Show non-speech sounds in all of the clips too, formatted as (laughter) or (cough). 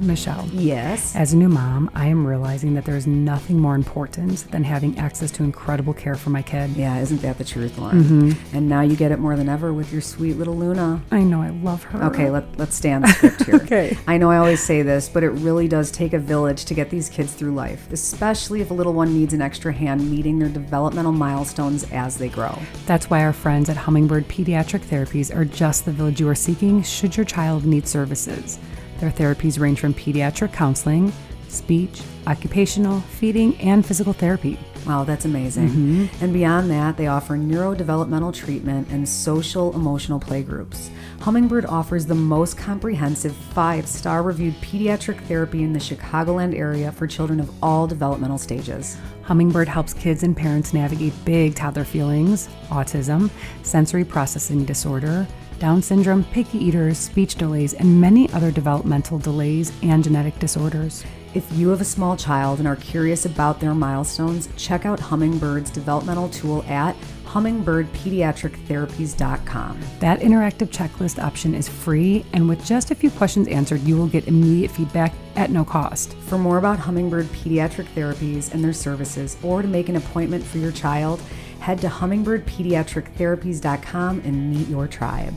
Michelle. Yes. As a new mom, I am realizing that there is nothing more important than having access to incredible care for my kid. Yeah, isn't that the truth, Lauren? Mm-hmm. And now you get it more than ever with your sweet little Luna. I know, I love her. Okay, let, let's stay on the script (laughs) here. Okay. I know I always say this, but it really does take a village to get these kids through life, especially if a little one needs an extra hand meeting their developmental milestones as they grow. That's why our friends at Hummingbird Pediatric Therapies are just the village you are seeking should your child need services. Their therapies range from pediatric counseling, speech, occupational, feeding, and physical therapy. Wow, that's amazing. Mm-hmm. And beyond that, they offer neurodevelopmental treatment and social emotional playgroups. Hummingbird offers the most comprehensive five star reviewed pediatric therapy in the Chicagoland area for children of all developmental stages. Hummingbird helps kids and parents navigate big toddler feelings, autism, sensory processing disorder, Down syndrome, picky eaters, speech delays, and many other developmental delays and genetic disorders. If you have a small child and are curious about their milestones, check out Hummingbird's developmental tool at hummingbirdpediatrictherapies.com. That interactive checklist option is free, and with just a few questions answered, you will get immediate feedback at no cost. For more about Hummingbird Pediatric Therapies and their services, or to make an appointment for your child, head to hummingbirdpediatrictherapies.com and meet your tribe.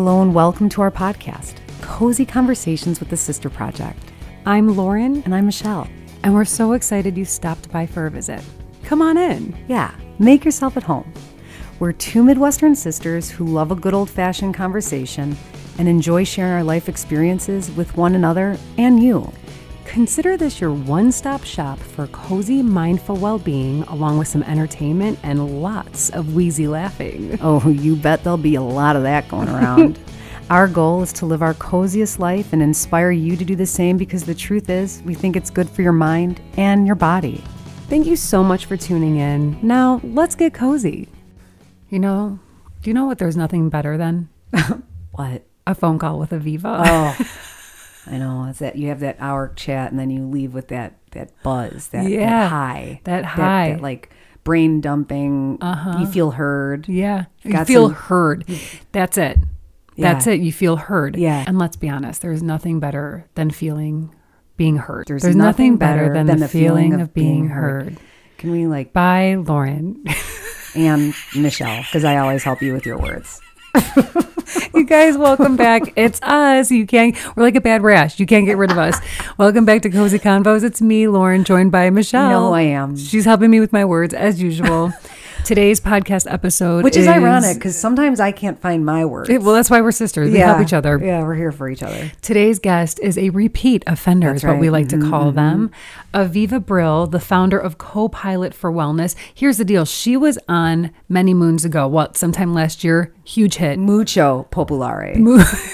Hello and welcome to our podcast, Cozy Conversations with the Sister Project. I'm Lauren, And I'm Michelle. and we're so excited you stopped by for a visit. Come on in. Yeah, make yourself at home. We're two Midwestern sisters who love a good old fashioned conversation and enjoy sharing our life experiences with one another and you. Consider this your one stop shop for cozy, mindful well being, along with some entertainment and lots of wheezy laughing. Oh, you bet there'll be a lot of that going around. (laughs) our goal is to live our coziest life and inspire you to do the same because the truth is, we think it's good for your mind and your body. Thank you so much for tuning in. Now, let's get cozy. You know, do you know what there's nothing better than? (laughs) What? A phone call with Aviva. Oh, (laughs) I know. It's that you have that hour chat and then you leave with that that buzz, that, that high, that high. that, like brain dumping. Uh-huh. You feel heard. Yeah. You feel some- heard. That's it. That's Yeah. it. You feel heard. Yeah. And let's be honest, there's nothing better than feeling being heard. There's nothing, nothing better than, than the, feeling, feeling of being being heard. heard. Can we like By Lauren. (laughs) and Michelle? Because I always help you with your words. You guys, welcome back. It's us. You can't, we're like a bad rash. You can't get rid of us. welcome back to Cozy Convos. It's me, Lauren, joined by Michelle. You know who I am. She's helping me with my words as usual. Today's podcast episode, Which is, ironic because sometimes I can't find my words. It- well, that's why we're sisters. We help each other. Yeah, we're here for each other. Today's guest is a repeat offender, That's is what we right. Mm-hmm, like to call them. Aviva Brill, the founder of Co-Pilot for Wellness. Here's the deal: she was on many moons ago. What, sometime last year, huge hit. Mucho populare.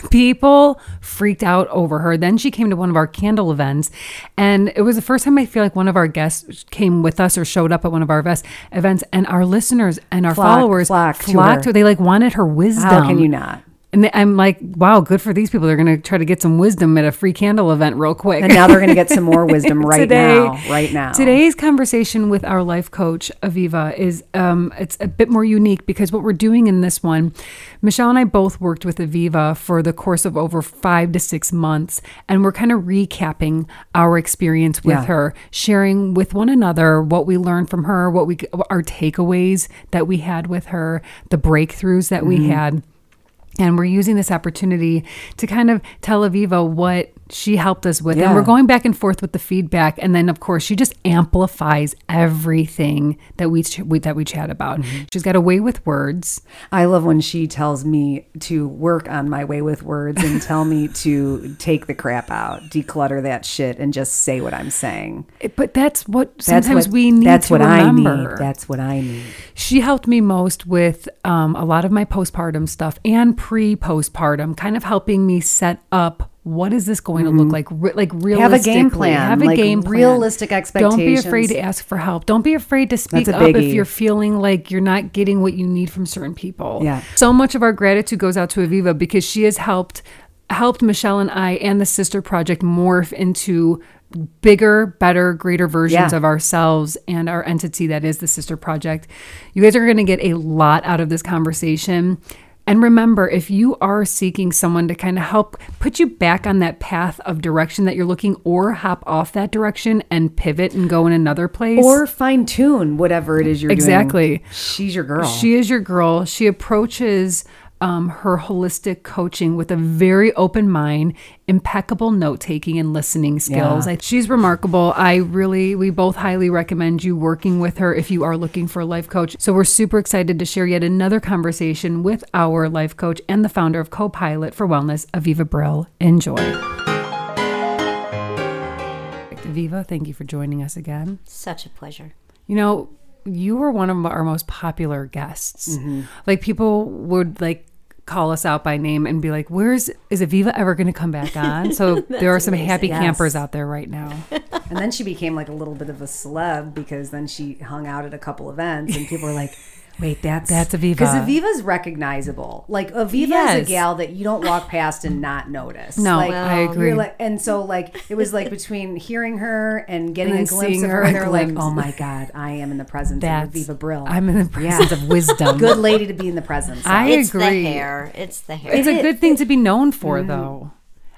(laughs) People freaked out over her. Then she came to one of our candle events, and it was the first time I feel like one of our guests came with us or showed up at one of our vest events, and our listeners and our Flock- followers flocked her. to her. They like wanted her wisdom. How can you not? And I'm like, wow, good for these people. They're going to try to get some wisdom at a free candle event real quick. And now they're going to get some more (laughs) wisdom right Today- now. Right now. Today's conversation with our life coach Aviva is um, it's a bit more unique because what we're doing in this one, Michelle and I both worked with Aviva for the course of over five to six months, and we're kind of recapping our experience with Yeah. her, sharing with one another what we learned from her, what we our takeaways that we had with her, the breakthroughs that Mm-hmm. we had. And we're using this opportunity to kind of tell Aviva what she helped us with. And we're going back and forth with the feedback. And then, of course, she just amplifies everything that we, ch- we that we chat about. Mm-hmm. She's got a way with words. I love when she tells me to work on my way with words and tell me (laughs) to take the crap out, declutter that shit, and just say what I'm saying. It- But that's what That's sometimes what, we need That's to what remember. I need. That's what I need. she helped me most with um, a lot of my postpartum stuff and pre-postpartum, kind of helping me set up what is this going to look mm-hmm. like, Re- like realistically. game plan, Have a like game plan. realistic expectations. Don't be afraid to ask for help. Don't be afraid to speak a up if you're feeling like you're not getting what you need from certain people. Yeah. So much of our gratitude goes out to Aviva because she has helped helped Michelle and I and the Sister Project morph into bigger, better, greater versions Yeah. of ourselves and our entity that is the Sister Project. You guys are going to get a lot out of this conversation. And remember, if you are seeking someone to kind of help put you back on that path of direction that you're looking, or hop off that direction and pivot and go in another place, Or fine tune whatever it is you're Exactly. doing. She's your girl. She is your girl. She approaches um, her holistic coaching with a very open mind, impeccable note taking and listening skills. Yeah. I, she's remarkable. I really, we both highly recommend you working with her if you are looking for a life coach. So we're super excited to share yet another conversation with our life coach and the founder of Copilot for Wellness, Aviva Brill. Enjoy. Aviva, thank you for joining us again. Such a pleasure. You know, you were one of our most popular guests. Mm-hmm. Like people would like call us out by name and be like, "Where's is Aviva ever going to come back (laughs) on?" So there are some happy Yes. campers out there right now. (laughs) And then she became like a little bit of a celeb because then she hung out at a couple events and people were like, wait, that's That's Aviva. Because Aviva's recognizable. Like Aviva Yes. is a gal that you don't walk past and not notice. No, like, I you're agree. Like, and so like it was like between hearing her and getting And a glimpse of her her, and they're like, oh my God, I am in the presence That's of Aviva Brill. I'm in the presence of wisdom. Good lady to be in the presence of. I it's agree. the hair. It's the hair. It's a good thing to be known for, Mm-hmm. though.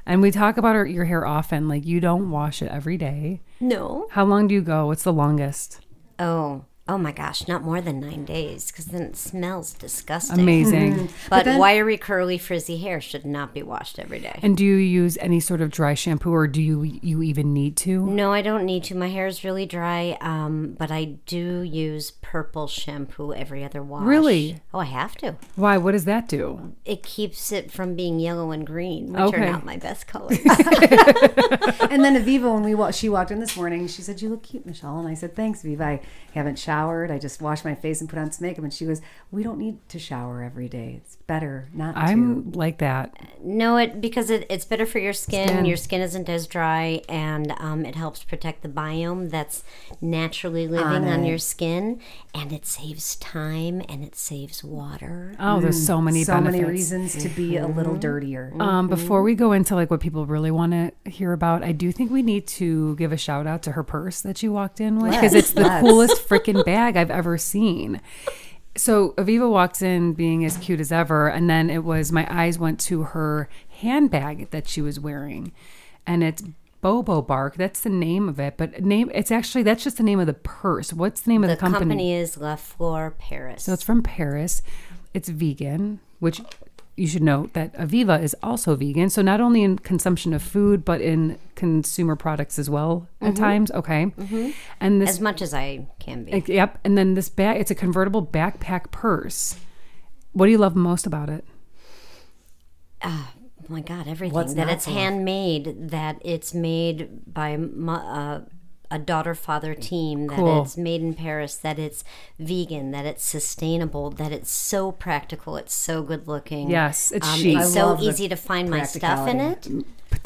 And we talk about our, your hair often. Like you don't wash it every day. no. How long do you go? What's the longest? Oh. Oh my gosh, not more than nine days, because then it smells disgusting. Amazing. But, then- wiry, curly, frizzy hair should not be washed every day. And do you use any sort of dry shampoo, or do you you even need to? No, I don't need to. My hair is really dry, um, but I do use purple shampoo every other wash. Really? Oh, I have to. Why? What does that do? It keeps it from being yellow and green, which Okay. are not my best colors. (laughs) And then Aviva, when we wa- she walked in this morning, she said, "You look cute, Michelle." And I said, "Thanks, Aviva. I haven't showered. I just washed my face and put on some makeup." And she goes, "We don't need to shower every day. It's better not to." I'm like that. No, it because it, it's better for your skin. Skin. Your skin isn't as dry, and um, it helps protect the biome that's naturally living on, it. your skin, and it saves time and it saves water. Oh, there's so many so benefits. many reasons to be a little dirtier. Um, before we go into like what people really want to hear about, I do think we need to give a shout out to her purse that she walked in with because it's the coolest freaking bag I've ever seen. So Aviva walks in being as cute as ever, and then it was my eyes went to her handbag that she was wearing, and it's Bobo Bark. That's the name of it, but name it's actually that's just the name of the purse. What's the name of The company? the company? company is La Fleur Paris. So it's from Paris. It's vegan, which you should note that Aviva is also vegan. So not only in consumption of food, but in consumer products as well at mm-hmm. times. Okay. Mm-hmm. And this, as much as I can be. like, yep. And then this bag, it's a convertible backpack purse. What do you love most about it? Oh my God, everything. What's that it's handmade, that it's made by uh, a daughter father team, that Cool. it's made in Paris, that it's vegan, that it's sustainable, that it's so practical, it's so good looking. Yes, it's um, chic. It's I so easy to find my stuff in it.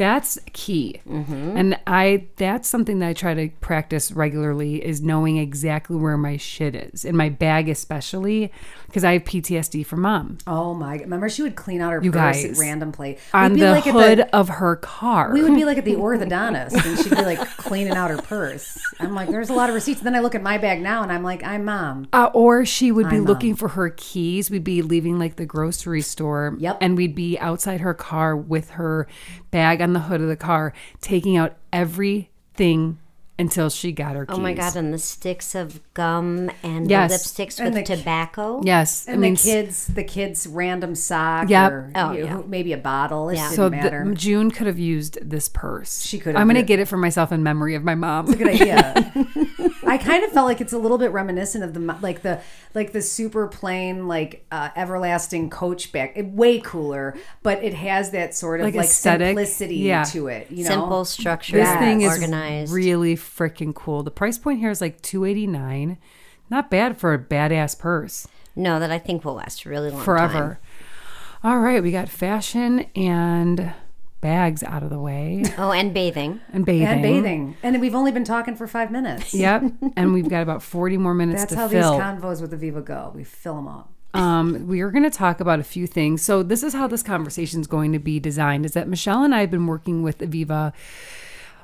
That's key. Mm-hmm. And I that's something that I try to practice regularly is knowing exactly where my shit is. In my bag especially because I have PTSD from mom. oh my! God. Remember, she would clean out her You purse guys, at random place. On the like at hood of her car. we would be like at the (laughs) orthodontist, and she'd be like cleaning out her purse. I'm like, "There's a lot of receipts." then I look at my bag now, and I'm like, "I'm mom." Uh, or she would be I'm, looking for her keys. We'd be leaving like the grocery store. Yep. And we'd be outside her car with her bag on the hood of the car, taking out everything until she got her keys. Oh my God, and the sticks of gum and Yes. the lipsticks And with the- tobacco. Yes. And the kids, the kids' random sock, Yep. or Oh, you know, yeah. maybe a bottle. It Yeah. didn't So matter. the, June could have used this purse. She could have. I'm going to but- get it for myself in memory of my mom. Good idea. (laughs) I kind of felt like it's a little bit reminiscent of the like the like the super plain like uh, everlasting Coach bag. It, way cooler, but it has that sort of Like like, aesthetic. simplicity Yeah. to it. You know, Simple, structure. This thing is organized. really freaking cool. The price point here is like 289. Not bad for a badass purse. no, that I think will last a really long Forever. All right, we got fashion and bags out of the way (laughs) Oh, and bathing. and bathing. and bathing, and we've only been talking for five minutes. (laughs) Yep, and we've got about 40 more minutes That's to how fill. these convos with Aviva go. We fill them up. um, we are going to talk about a few things. So this is how this conversation is going to be designed: is that Michelle and I have been working with Aviva.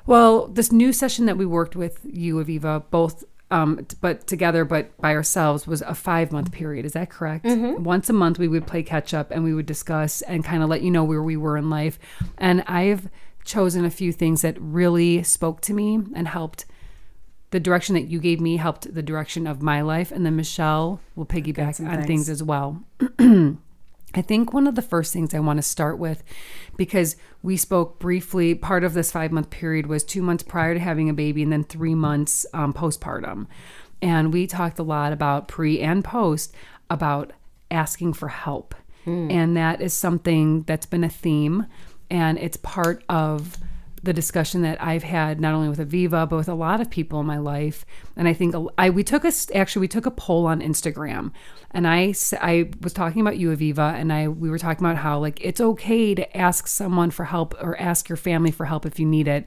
Well, this new session that we worked with you, Aviva, both um, but together, but by ourselves, was a five month period. Is that correct? Once a month, we would play catch up and we would discuss and kind of let you know where we were in life. And I've chosen a few things that really spoke to me and helped. The direction that you gave me helped the direction of my life, and then Michelle will piggyback on things. things as well. (clears throat) I think one of the first things I want to start with, because we spoke briefly, part of this five month period was two months prior to having a baby and then three months um, postpartum. And we talked a lot about pre and post about asking for help. And that is something that's been a theme and it's part of the discussion that I've had not only with Aviva but with a lot of people in my life. And I think I we took a actually we took a poll on Instagram, and I I was talking about you Aviva, and I we were talking about how like it's okay to ask someone for help or ask your family for help if you need it.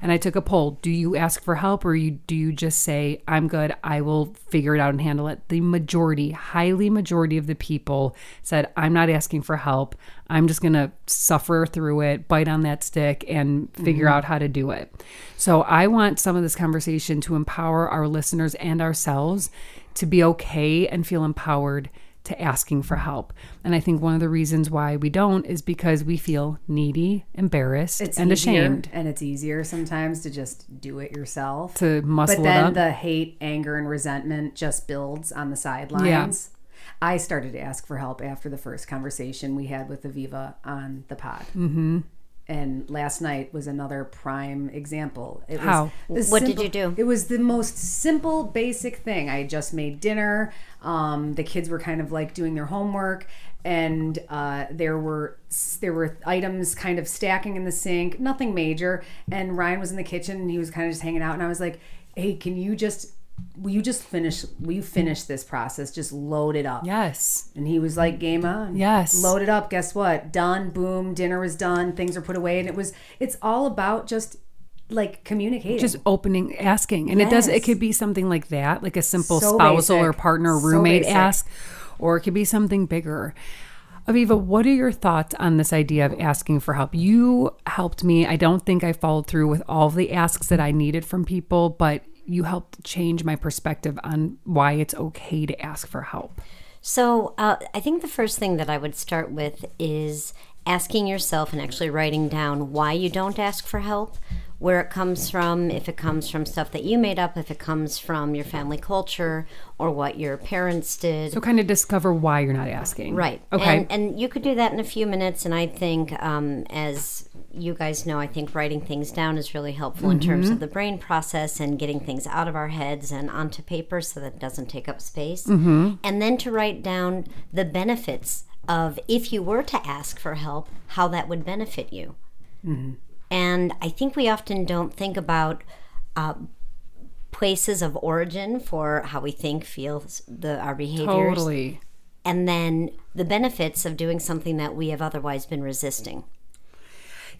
And I took a poll: Do you ask for help or you do you just say I'm good, I will figure it out and handle it? The majority, highly majority of the people said I'm not asking for help. I'm just going to suffer through it, bite on that stick, and figure mm-hmm. out how to do it. So, I want some of this conversation to empower our listeners and ourselves to be okay and feel empowered to asking for help. And I think one of the reasons why we don't is because we feel needy, embarrassed, It's and easier, ashamed and it's easier sometimes to just do it yourself. to muscle but then the hate, anger, and resentment just builds on the sidelines. Yeah. I started to ask for help after the first conversation we had with Aviva on the pod. Mm-hmm. And last night was another prime example. It How? Was What did you do? It was the most simple, basic thing. I had just made dinner. Um, the kids were kind of like doing their homework, and uh, there were there were items kind of stacking in the sink. Nothing major. And Ryan was in the kitchen, and he was kind of just hanging out. And I was like, "Hey, can you just will you just finish? Will you finish this process? Just load it up." yes. And he was like, "Game on." Yes. Load it up. Guess what? Done. Boom. Dinner was done. Things are put away, and it was. It's all about just like communicating. just opening asking and it does it could be something like that like a simple So spousal or partner So roommate basic. ask or it could be something bigger aviva what are your thoughts on this idea of asking for help you helped me i don't think i followed through with all of the asks that i needed from people but you helped change my perspective on why it's okay to ask for help So, uh, I think the first thing that I would start with is asking yourself and actually writing down why you don't ask for help, where it comes from, if it comes from stuff that you made up, if it comes from your family culture or what your parents did. so kind of discover why you're not asking Right. okay And, and you could do that in a few minutes. And I think, um, as you guys know, I think writing things down is really helpful in terms Mm-hmm. of the brain process and getting things out of our heads and onto paper so that it doesn't take up space. Mm-hmm. And then to write down the benefits of if you were to ask for help, how that would benefit you. Mm-hmm. And I think we often don't think about. Uh, places of origin for how we think feel, the our behaviors totally and then the benefits of doing something that we have otherwise been resisting.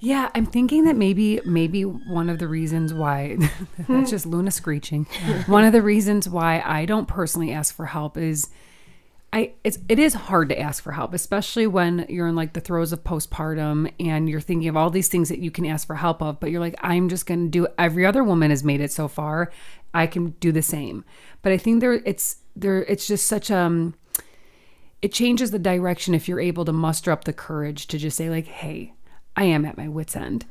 Yeah, I'm thinking that maybe maybe one of the reasons why (laughs) that's just Luna screeching. one of the reasons why I don't personally ask for help is I it's it is hard to ask for help, especially when you're in like the throes of postpartum and you're thinking of all these things that you can ask for help of, but you're like, I'm just gonna do every other woman has made it so far. I can do the same. But I think there it's there it's just such um it changes the direction if you're able to muster up the courage to just say like, hey, I am at my wits end.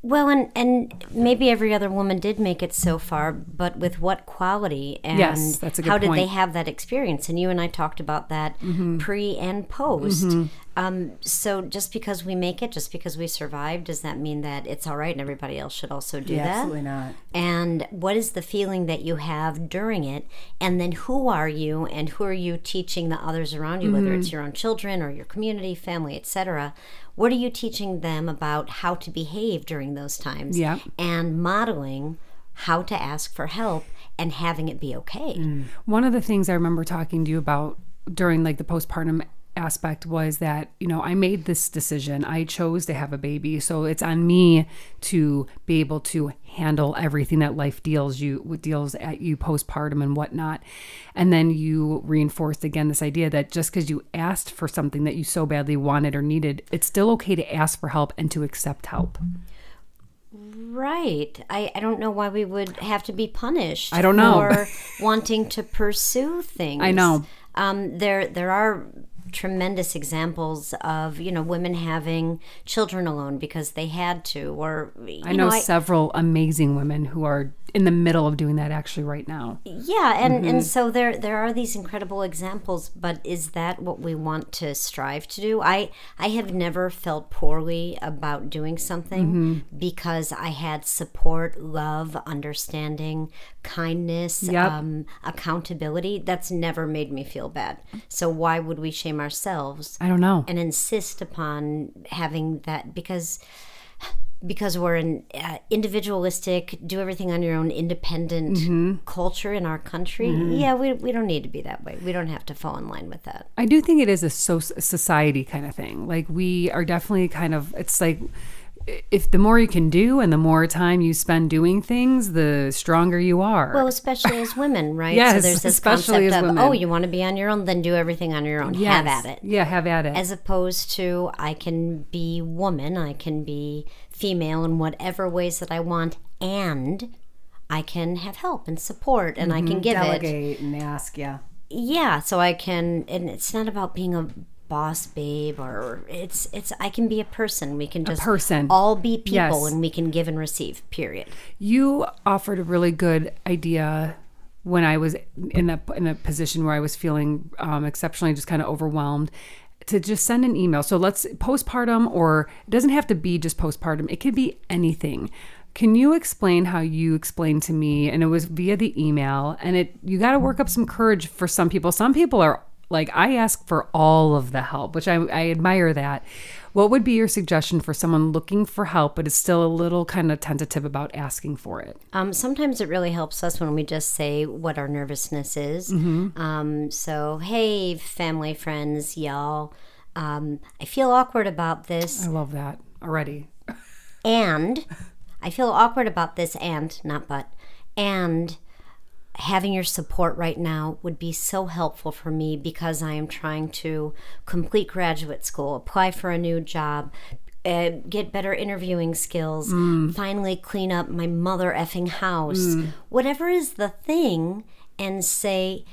Well, and and maybe every other woman did make it so far, but with what quality and Yes, that's a good how did they have that experience? And you and I talked about that pre and post. Um, so just because we make it, just because we survived, does that mean that it's all right and everybody else should also do Yeah, that? absolutely not. and what is the feeling that you have during it and then who are you and who are you teaching the others around you whether Mm-hmm. it's your own children or your community family etc what are you teaching them about how to behave during those times? Yeah. and modeling how to ask for help and having it be okay. Mm. One of the things I remember talking to you about during like the postpartum aspect was that you know I made this decision. I chose to have a baby, so it's on me to be able to handle everything that life deals you with, deals at you postpartum and whatnot. And then you reinforced again this idea that just because you asked for something that you so badly wanted or needed, it's still okay to ask for help and to accept help. Right. I, I don't know why we would have to be punished. I don't know. For wanting to pursue things. I know. Um, there there are tremendous examples of you know women having children alone because they had to or I know, I- several amazing women who are in the middle of doing that actually right now. Yeah, and, Mm-hmm. and so there there are these incredible examples, but is that what we want to strive to do? I I have never felt poorly about doing something Mm-hmm. because I had support, love, understanding, kindness, Yep. um, accountability. That's never made me feel bad. So why would we shame ourselves I don't know. and insist upon having that because because we're an uh, individualistic do everything on your own independent Mm-hmm. culture in our country yeah we, we don't need to be that way we don't have to fall in line with that I do think it is a so- society kind of thing. Like we are definitely kind of it's like if the more you can do and the more time you spend doing things, the stronger you are. well especially as women right so (laughs) Yes, there's this especially concept as of oh, women. oh you want to be on your own then do everything on your own have at it Yeah, have at it. as opposed to I can be woman, I can be female in whatever ways that I want, and I can have help and support, and I can mm-hmm. give it. Delegate and ask, yeah. Yeah, so I can, and it's not about being a boss babe or it's it's I can be a person. We can just person. all be people, Yes. and we can give and receive. Period. You offered a really good idea when I was in a in a position where I was feeling um, exceptionally just kind of overwhelmed to just send an email. So let's postpartum, or it doesn't have to be just postpartum. It could be anything. Can you explain how you explained to me? And it was via the email, and it you got to work up some courage for some people. Some people are like I ask for all of the help, which I, I admire that. What would be your suggestion for someone looking for help but is still a little kind of tentative about asking for it? Um, sometimes it really helps us when we just say what our nervousness is. Um, so, hey, family, friends, y'all, um, I feel awkward about this, I love that already. (laughs) and I feel awkward about this, and not but, and having your support right now would be so helpful for me because I am trying to complete graduate school, apply for a new job, uh, get better interviewing skills, finally clean up my mother effing house, whatever is the thing, and say,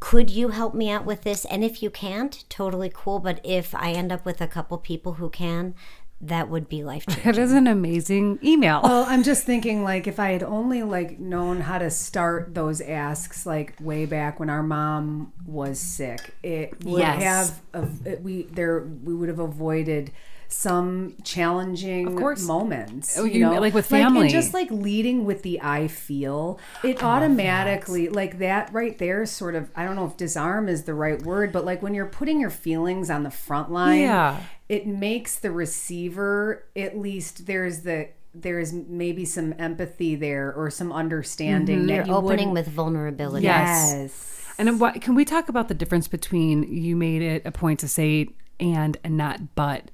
could you help me out with this? And if you can't, totally cool. But if I end up with a couple people who can, that would be life changing. That is an amazing email. Well, I'm just thinking like if I had only like known how to start those asks like way back when our mom was sick, it would Yes. have av- it- we there we would have avoided some challenging course. moments. Oh, you, you- know, like with and family. just like leading with the I feel, it automatically like that right there. Sort of, I don't know if disarm is the right word, but like when you're putting your feelings on the front line, Yeah. it makes the receiver at least there's the there's maybe some empathy there or some understanding mm-hmm. that You're you opening with vulnerability. Yes. yes And what, can we talk about the difference between you made it a point to say and and not but?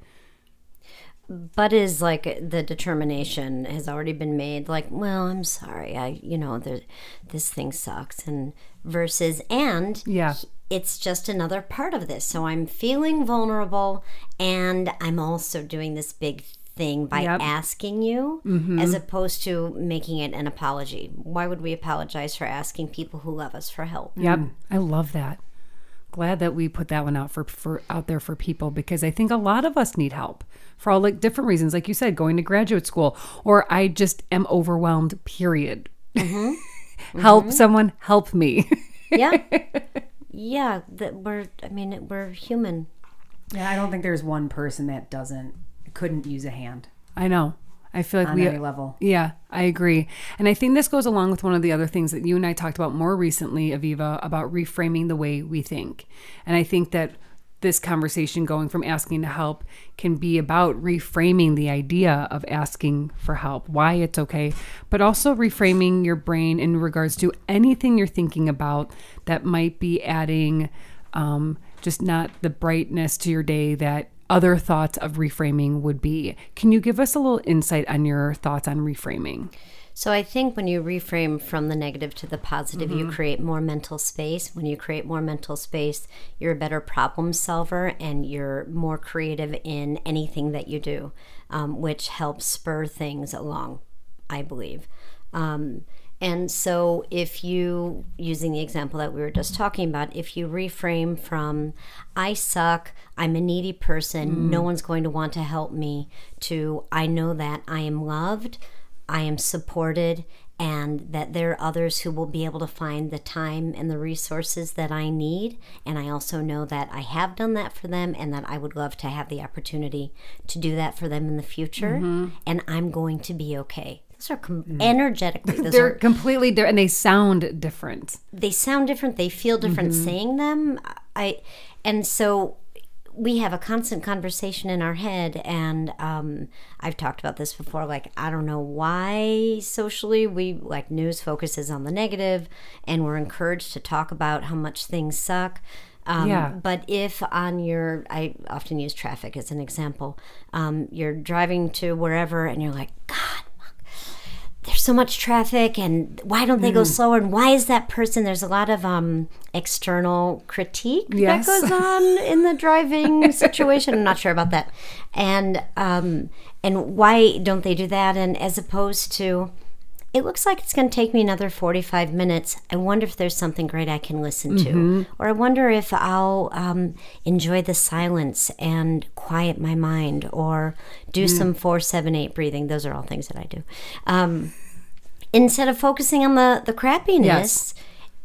But is like the determination has already been made like well i'm sorry i you know the, this thing sucks and versus and Yeah. it's just another part of this so i'm feeling vulnerable and i'm also doing this big thing by Yep. asking you mm-hmm. as opposed to making it an apology why would we apologize for asking people who love us for help Yep. I love that. Glad that we put that one out for, for out there for people because I think a lot of us need help for all like different reasons. Like you said, going to graduate school, or I just am overwhelmed, period. Mm-hmm. (laughs) help mm-hmm. someone help me. yeah (laughs) yeah that we're i mean we're human yeah i don't think there's one person that doesn't couldn't use a hand I know. I feel like on we any level Yeah, I agree. And I think this goes along with one of the other things that you and I talked about more recently, Aviva, about reframing the way we think. And I think that this conversation going from asking to help can be about reframing the idea of asking for help, why it's okay, but also reframing your brain in regards to anything you're thinking about that might be adding um, just not the brightness to your day that other thoughts of reframing would be. Can you give us a little insight on your thoughts on reframing? So I think when you reframe from the negative to the positive, Mm-hmm. you create more mental space. When you create more mental space, you're a better problem solver and you're more creative in anything that you do, um, which helps spur things along. I believe. Um, and so, if you, using the example that we were just talking about, if you reframe from, I suck, I'm a needy person, mm. no one's going to want to help me, to, I know that I am loved, I am supported, and that there are others who will be able to find the time and the resources that I need. And I also know that I have done that for them and that I would love to have the opportunity to do that for them in the future. Mm-hmm. And I'm going to be okay. Are com- energetically, those They're are, completely different and they sound different. they sound different. They feel different saying them. I, and so we have a constant conversation in our head and um, i've talked about this before like i don't know why socially we like news focuses on the negative and we're encouraged to talk about how much things suck um, Yeah. but if on your i often use traffic as an example um, you're driving to wherever and you're like god there's so much traffic and why don't they Mm. go slower and why is that person there's a lot of um external critique Yes. that goes on (laughs) in the driving situation i'm not sure about that and um and why don't they do that and as opposed to it looks like it's going to take me another 45 minutes. I wonder if there's something great I can listen to. Or I wonder if I'll um, enjoy the silence and quiet my mind or do some 478 breathing. Those are all things that I do. Um, instead of focusing on the, the crappiness, Yes.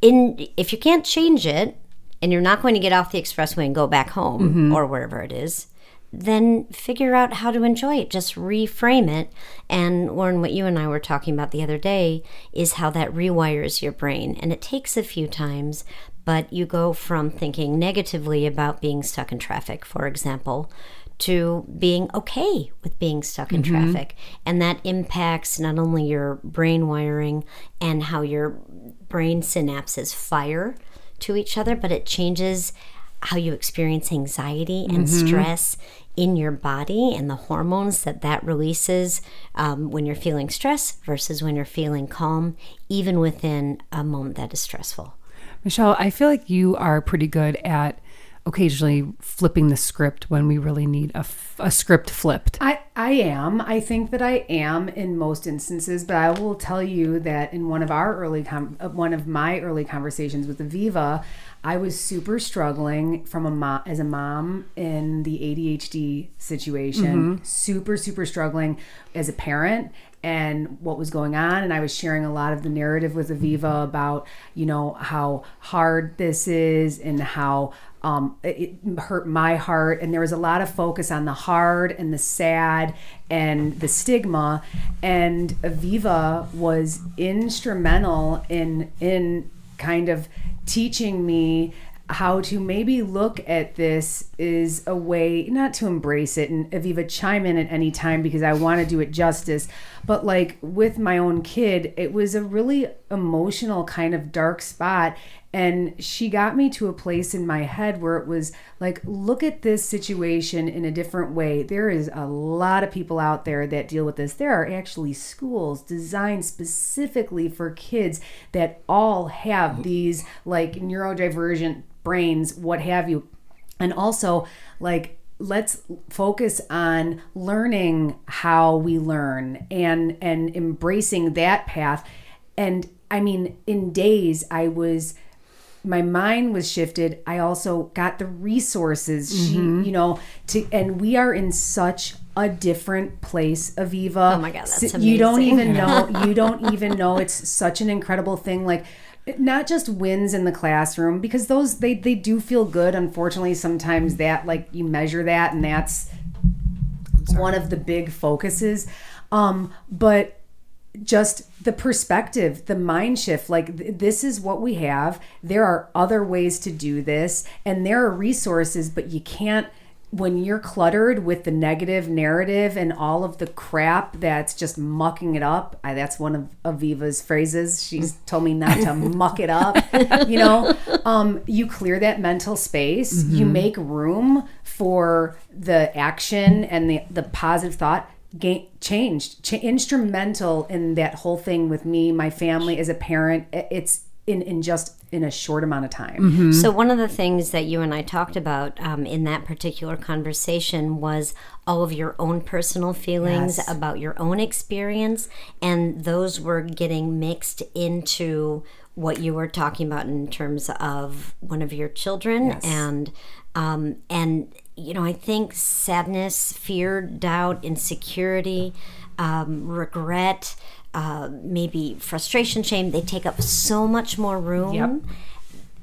in if you can't change it and you're not going to get off the expressway and go back home or wherever it is, then figure out how to enjoy it. Just reframe it. And Lauren, what you and I were talking about the other day is how that rewires your brain. And it takes a few times, but you go from thinking negatively about being stuck in traffic, for example, to being okay with being stuck in mm-hmm. traffic. And that impacts not only your brain wiring and how your brain synapses fire to each other, but it changes how you experience anxiety and stress in your body and the hormones that that releases um, when you're feeling stress versus when you're feeling calm, even within a moment that is stressful. Michelle, I feel like you are pretty good at occasionally flipping the script when we really need a, f- a script flipped. I, I am. I think that I am in most instances, but I will tell you that in one of our early com- uh, one of my early conversations with Aviva, I was super struggling from a mom as a mom in the ADHD situation. Super super struggling as a parent and what was going on. And I was sharing a lot of the narrative with Aviva about, you know, how hard this is and how um, it it hurt my heart. And there was a lot of focus on the hard and the sad and the stigma. And aviva was instrumental in in kind of teaching me how to maybe look at this is a way not to embrace it and aviva chime in at any time because i want to do it justice but like with my own kid it was a really emotional kind of dark spot and she got me to a place in my head where it was like, look at this situation in a different way. There is a lot of people out there that deal with this. There are actually schools designed specifically for kids that all have these like neurodivergent brains, what have you. And also, like, let's focus on learning how we learn and and embracing that path. And i mean in days i was my mind was shifted. I also got the resources she mm-hmm. you know to and we are in such a different place aviva. Oh my God, that's you don't even (laughs) know you don't even know. It's such an incredible thing. Like not just wins in the classroom because those they they do feel good unfortunately sometimes that like you measure that and that's one of the big focuses um but just the perspective, the mind shift. Like, th- this is what we have. There are other ways to do this, and there are resources, but you can't. When you're cluttered with the negative narrative and all of the crap that's just mucking it up, I, that's one of Aviva's phrases. She's told me not to (laughs) muck it up. You know, um, you clear that mental space. You make room for the action and the the positive thought gain, changed, ch- instrumental in that whole thing with me, my family as a parent. It's in in just in a short amount of time. Mm-hmm. So, one of the things that you and I talked about um, in that particular conversation was all of your own personal feelings Yes. about your own experience, and those were getting mixed into what you were talking about in terms of one of your children yes. and um, and you know i think sadness fear doubt insecurity um, regret uh, maybe frustration shame they take up so much more room Yep.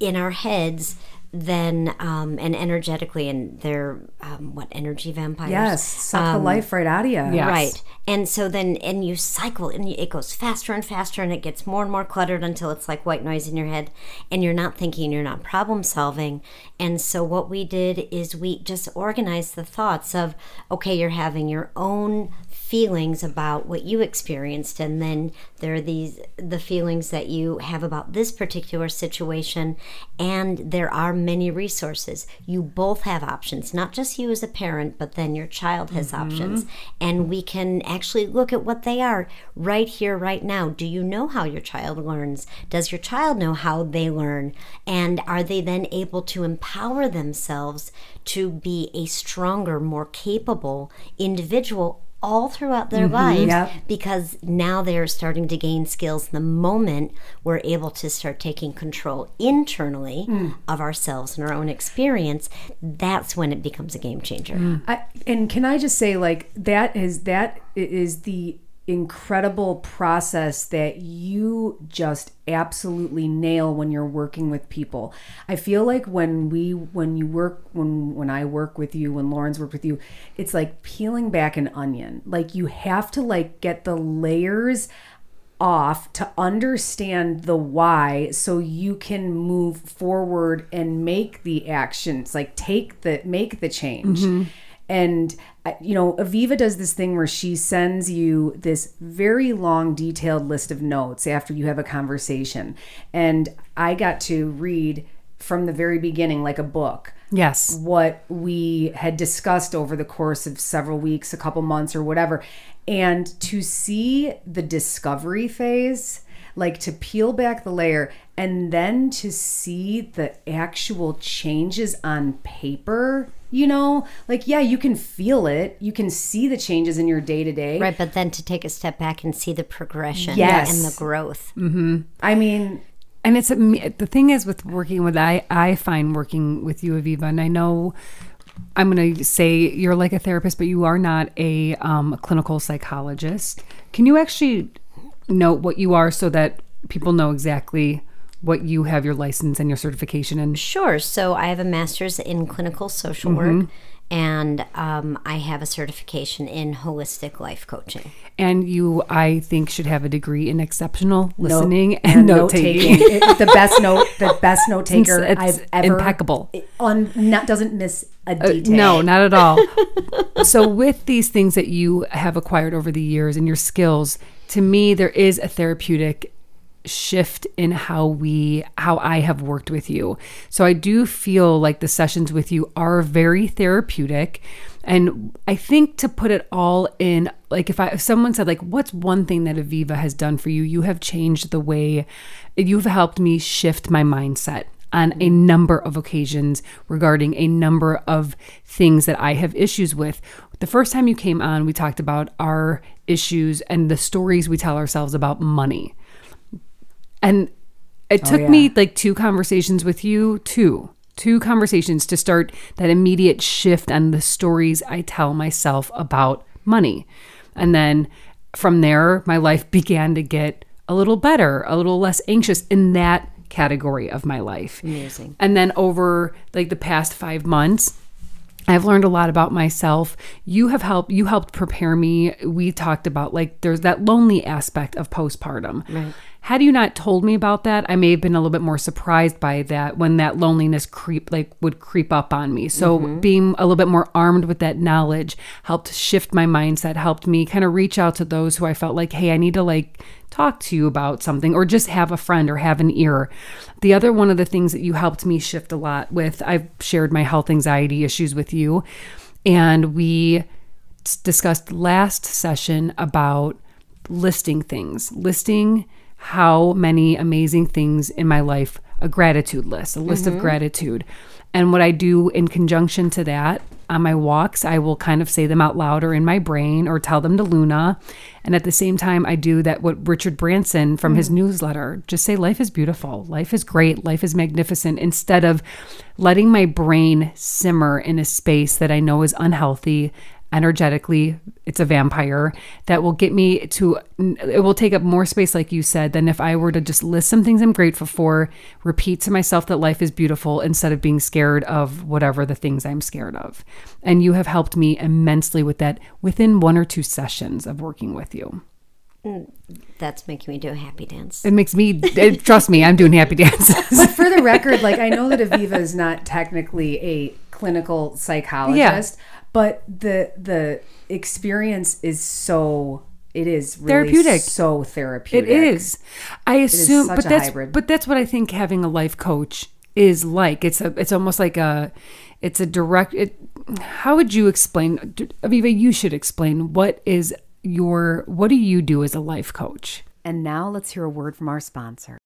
in our heads than um, and energetically and they're um, what energy vampires Yes, suck the life right out of you. Yes. right and so then and you cycle and it goes faster and faster and it gets more and more cluttered until it's like white noise in your head and you're not thinking you're not problem solving and so what we did is we just organized the thoughts of okay you're having your own feelings about what you experienced and then there are these the feelings that you have about this particular situation and there are many resources. You both have options not just you as a parent but then your child has mm-hmm. options. And we can actually look at what they are right here right now. Do you know how your child learns? Does your child know how they learn? And are they then able to empower themselves to be a stronger more capable individual all throughout their mm-hmm. lives Yep. because now they're starting to gain skills the moment we're able to start taking control internally hmm. of ourselves and our own experience that's when it becomes a game changer. Mm. I, and can I just say, like that is that is the incredible process that you just absolutely nail when you're working with people. I feel like when we when you work when when I work with you when Lauren's worked with you, it's like peeling back an onion. Like you have to like get the layers off to understand the why so you can move forward and make the actions like take the make the change mm-hmm. And uh, you know aviva does this thing where she sends you this very long detailed list of notes after you have a conversation and i got to read from the very beginning like a book Yes. what we had discussed over the course of several weeks, a couple months, or whatever. And to see the discovery phase, like to peel back the layer and then to see the actual changes on paper, you know, like, yeah, you can feel it, you can see the changes in your day to day. right but then to take a step back and see the progression Yes. and the growth I mean, and it's a, the thing is with working with I I find working with you Aviva and I know I'm going to say you're like a therapist but you are not a um, clinical psychologist. Can you actually note what you are so that people know exactly what you have your license and your certification in? Sure. So I have a master's in clinical social Mm-hmm. work, and um, I have a certification in holistic life coaching. And you I think should have a degree in exceptional note- listening and, note taking. The best (laughs) note, the best note taker It's I've ever impeccable. On not doesn't miss a detail. Uh, No, not at all. (laughs) so, with these things that you have acquired over the years and your skills, to me, there is a therapeutic shift in how we how I have worked with you. So I do feel like the sessions with you are very therapeutic and I think to put it all in like if I if someone said like what's one thing that Aviva has done for you you have changed the way you've helped me shift my mindset on a number of occasions regarding a number of things that I have issues with. The first time you came on, we talked about our issues and the stories we tell ourselves about money. And it oh, took yeah. me like two conversations with you, two, two conversations to start that immediate shift on the stories I tell myself about money. And then from there, my life began to get a little better, a little less anxious in that category of my life. Amazing. And then over like the past five months, I've learned a lot about myself. You have helped you helped prepare me. We talked about like there's that lonely aspect of postpartum. Right. Had you not told me about that, I may have been a little bit more surprised by that when that loneliness creep like would creep up on me. So mm-hmm. being a little bit more armed with that knowledge helped shift my mindset, helped me kind of reach out to those who I felt like, hey, I need to like talk to you about something or just have a friend or have an ear. The other one of the things that you helped me shift a lot with, I've shared my health anxiety issues with you, and we discussed last session about listing things, listing how many amazing things in my life, a gratitude list, a list of mm-hmm. gratitude. And what I do in conjunction to that on my walks, I will kind of say them out loud or in my brain or tell them to Luna. And at the same time, I do that what Richard Branson from his mm-hmm. newsletter just say life is beautiful, life is great, life is magnificent, instead of letting my brain simmer in a space that I know is unhealthy energetically it's a vampire that will get me to it will take up more space like you said than if i were to just list some things i'm grateful for repeat to myself that life is beautiful instead of being scared of whatever the things i'm scared of. And you have helped me immensely with that within one or two sessions of working with you. Mm, that's making me do a happy dance. it makes me it, trust me i'm doing happy (laughs) dances. But for the record, like I know that Aviva is not technically a clinical psychologist, but the the experience is so it is really Therapeutic. so therapeutic. It is. I assume, such but a that's hybrid. but that's what I think having a life coach is like. It's a it's almost like a it's a direct. It, how would you explain, Aviva? You should explain what is your what do you do as a life coach? And now let's hear a word from our sponsor.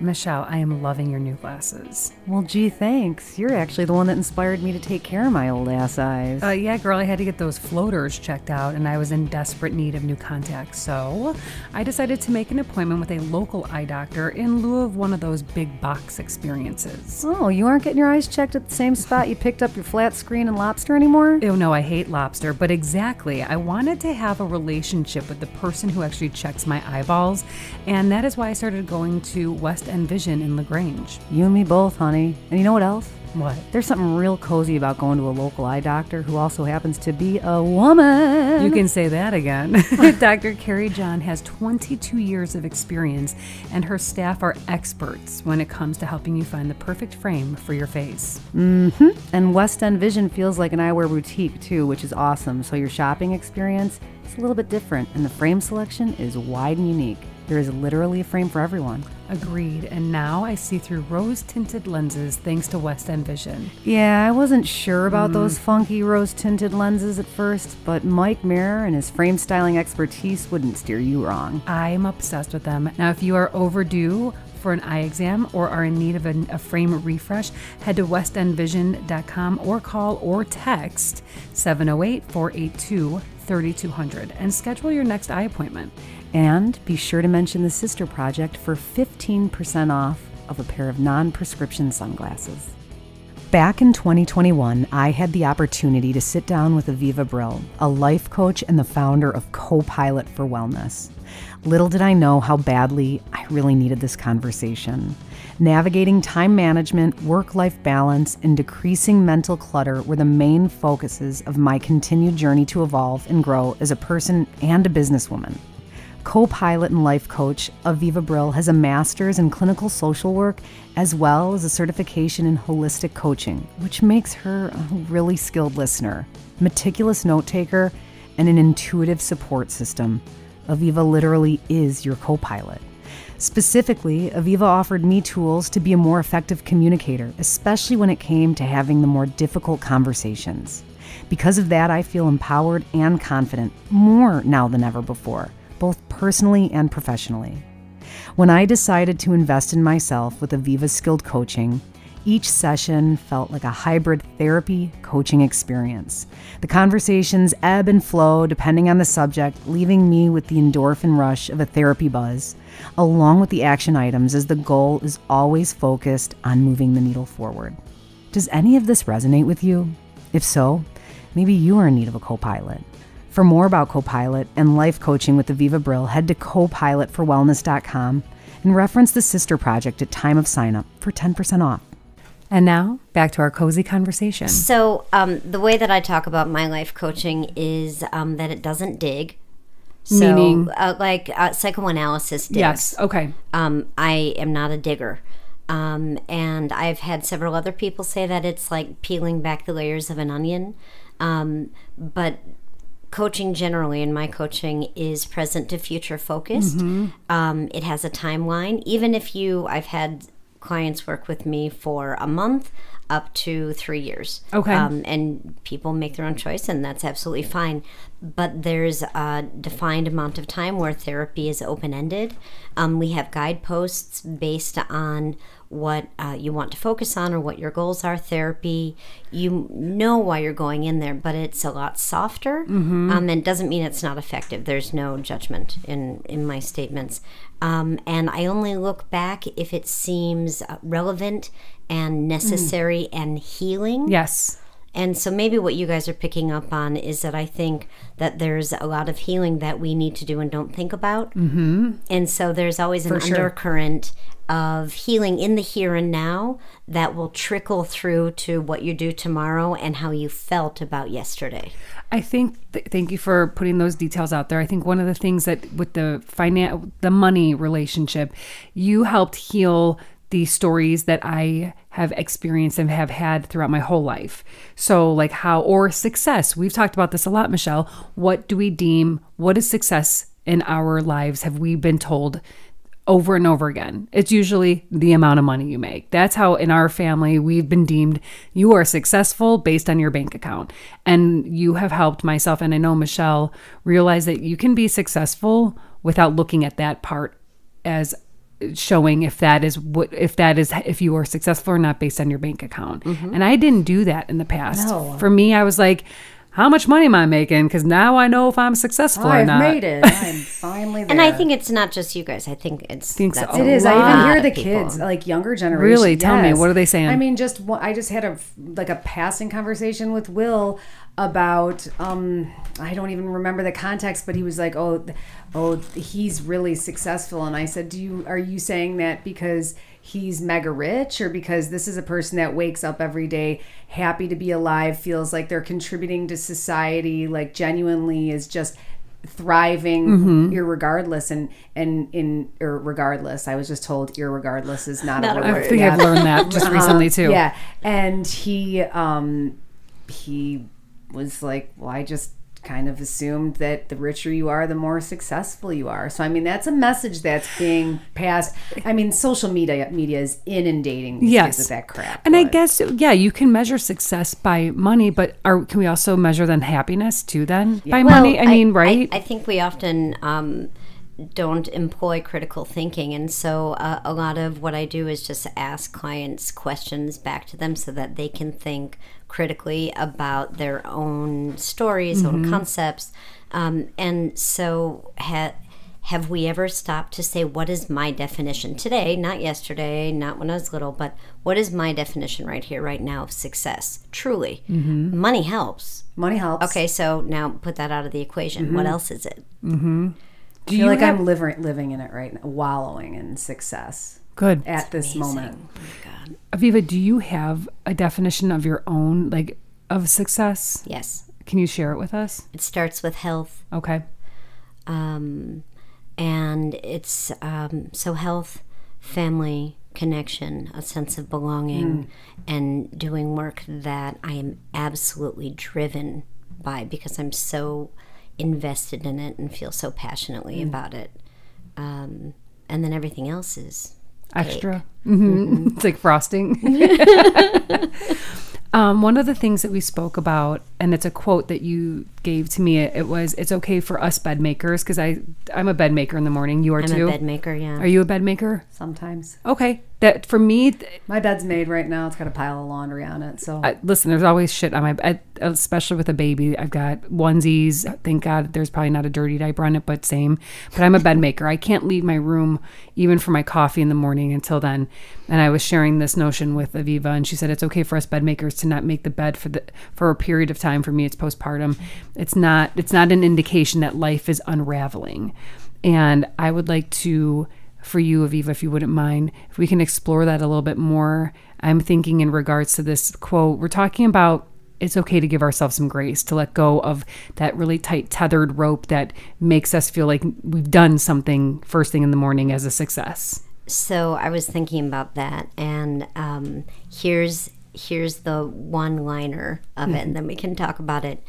Michelle, I am loving your new glasses. Well, gee, thanks. You're actually the one that inspired me to take care of my old ass eyes. Uh, yeah, girl, I had to get those floaters checked out, and I was in desperate need of new contacts. So I decided to make an appointment with a local eye doctor in lieu of one of those big box experiences. oh, you aren't getting your eyes checked at the same spot you picked up your flat screen and lobster anymore? Oh no, I hate lobster, but exactly. I wanted to have a relationship with the person who actually checks my eyeballs, and that is why I started going to West End Vision in LaGrange. You and me both, honey. And you know what else? What? There's something real cozy about going to a local eye doctor who also happens to be a woman. You can say that again. (laughs) (laughs) Dr. Carrie John has 22 years of experience, and her staff are experts when it comes to helping you find the perfect frame for your face. Mm-hmm. And West End Vision feels like an eyewear boutique too, which is awesome. So your shopping experience is a little bit different, and the frame selection is wide and unique. There is literally a frame for everyone. Agreed. And now I see through rose tinted lenses thanks to West End Vision. Yeah, I wasn't sure about mm. those funky rose tinted lenses at first, but Mike Mirror and his frame styling expertise wouldn't steer you wrong. I'm obsessed with them. Now, if you are overdue for an eye exam or are in need of a, a frame refresh, head to westendvision.com or call or text 708 482 3200 and schedule your next eye appointment. And be sure to mention the Sister Project for 15% off of a pair of non prescription sunglasses. Back in 2021, I had the opportunity to sit down with Aviva Brill, a life coach and the founder of Copilot for Wellness. Little did I know how badly I really needed this conversation. Navigating time management, work life balance, and decreasing mental clutter were the main focuses of my continued journey to evolve and grow as a person and a businesswoman. Co pilot and life coach, Aviva Brill has a master's in clinical social work as well as a certification in holistic coaching, which makes her a really skilled listener, meticulous note taker, and an intuitive support system. Aviva literally is your co pilot. Specifically, Aviva offered me tools to be a more effective communicator, especially when it came to having the more difficult conversations. Because of that, I feel empowered and confident more now than ever before, both personally and professionally. When I decided to invest in myself with Aviva Skilled Coaching, each session felt like a hybrid therapy coaching experience. The conversations ebb and flow depending on the subject, leaving me with the endorphin rush of a therapy buzz, along with the action items, as the goal is always focused on moving the needle forward. Does any of this resonate with you? If so, maybe you are in need of a co pilot. For more about Copilot and life coaching with Aviva Brill, head to copilotforwellness.com and reference the Sister Project at time of sign up for 10% off. And now, back to our cozy conversation. So, um, the way that I talk about my life coaching is um, that it doesn't dig. So, Meaning? uh, like uh, psychoanalysis digs. Yes, okay. Um, I am not a digger. Um, and I've had several other people say that it's like peeling back the layers of an onion. Um, but coaching generally, and my coaching is present to future focused. Um, it has a timeline. Even if you, I've had clients work with me for a month up to three years. Okay. Um, and people make their own choice, and that's absolutely fine. But there's a defined amount of time where therapy is open ended. Um, we have guideposts based on what uh, you want to focus on or what your goals are. Therapy, you know why you're going in there, but it's a lot softer. Um, and it doesn't mean it's not effective. There's no judgment in, in my statements. Um, and I only look back if it seems uh, relevant and necessary and healing. Yes. And so maybe what you guys are picking up on is that I think that there's a lot of healing that we need to do and don't think about. Mm-hmm. And so there's always an sure. undercurrent of healing in the here and now that will trickle through to what you do tomorrow and how you felt about yesterday. I think. Th- thank you for putting those details out there. I think one of the things that with the finance the money relationship, you helped heal the stories that I have experienced and have had throughout my whole life. So, like how or success. We've talked about this a lot, Michelle. What do we deem? What is success in our lives? Have we been told? Over and over again. It's usually the amount of money you make. That's how in our family we've been deemed you are successful based on your bank account. And you have helped myself and I know Michelle realize that you can be successful without looking at that part as showing if that is what if that is if you are successful or not based on your bank account. Mm-hmm. And I didn't do that in the past. No. For me I was like how much money am I making? Because now I know if I'm successful or I've not. made it. I'm (laughs) finally there. And I think it's not just you guys. I think it's Think so. that's It a It is. I even hear the people. kids, like younger generation. Really? Tell me, what are they saying? I mean, just I just had a like a passing conversation with Will about um I don't even remember the context, but he was like, "Oh, oh, he's really successful," and I said, "Do you are you saying that because?" He's mega rich, or because this is a person that wakes up every day happy to be alive, feels like they're contributing to society, like genuinely is just thriving Mm-hmm. irregardless and and in or regardless i was just told irregardless is not, Not a a word I think Yeah. I've learned that just recently too. yeah and he um he was like well i just kind of assumed that the richer you are the more successful you are so i mean that's a message that's being passed i mean social media media is inundating these Yes. kids with that crap And I guess yeah, you can measure success by money, but are can we also measure then happiness too? Then by Well, money, I, mean, right? I, think we often um, don't employ critical thinking, and so uh, a lot of what I do is just ask clients questions back to them so that they can think critically about their own stories, Mm-hmm. own concepts, um, and so. Ha- have we ever stopped to say what is my definition today not yesterday not when i was little but what is my definition right here right now of success truly Mm-hmm. money helps money helps Okay, so now put that out of the equation. What else is it? i Do you feel like have- i'm living living in it right now wallowing in success good? at this moment Oh my God. Aviva, do you have a definition of your own, like of success? Yes, Can you share it with us? it starts with health, Okay. um, and it's um, so health, family, connection, a sense of belonging, and doing work that I am absolutely driven by because I'm so invested in it and feel so passionately about it. Um, and then everything else is Extra. hmm It's like frosting. (laughs) (laughs) um, one of the things that we spoke about, and it's a quote that you gave to me. It, it was, "It's okay for us bed makers," because I, I'm a bed maker in the morning. You are I'm too. a bed maker. Yeah. Are you a bed maker? sometimes Okay. That for me, th- My bed's made right now. It's got a pile of laundry on it. So I, listen, there's always shit on my bed, especially with a baby. I've got onesies. Thank God there's probably not a dirty diaper on it, but same. But I'm a bed maker. I can't leave my room even for my coffee in the morning until then. And I was sharing this notion with Aviva, and she said it's okay for us bed makers to not make the bed for the for a period of time. For me, it's postpartum. It's not. It's not an indication that life is unraveling. And I would like to for you, Aviva, if you wouldn't mind, if we can explore that a little bit more. I'm thinking in regards to this quote, we're talking about it's okay to give ourselves some grace, to let go of that really tight tethered rope that makes us feel like we've done something first thing in the morning as a success. So I was thinking about that, and um, here's here's the one liner of it, and then we can talk about it.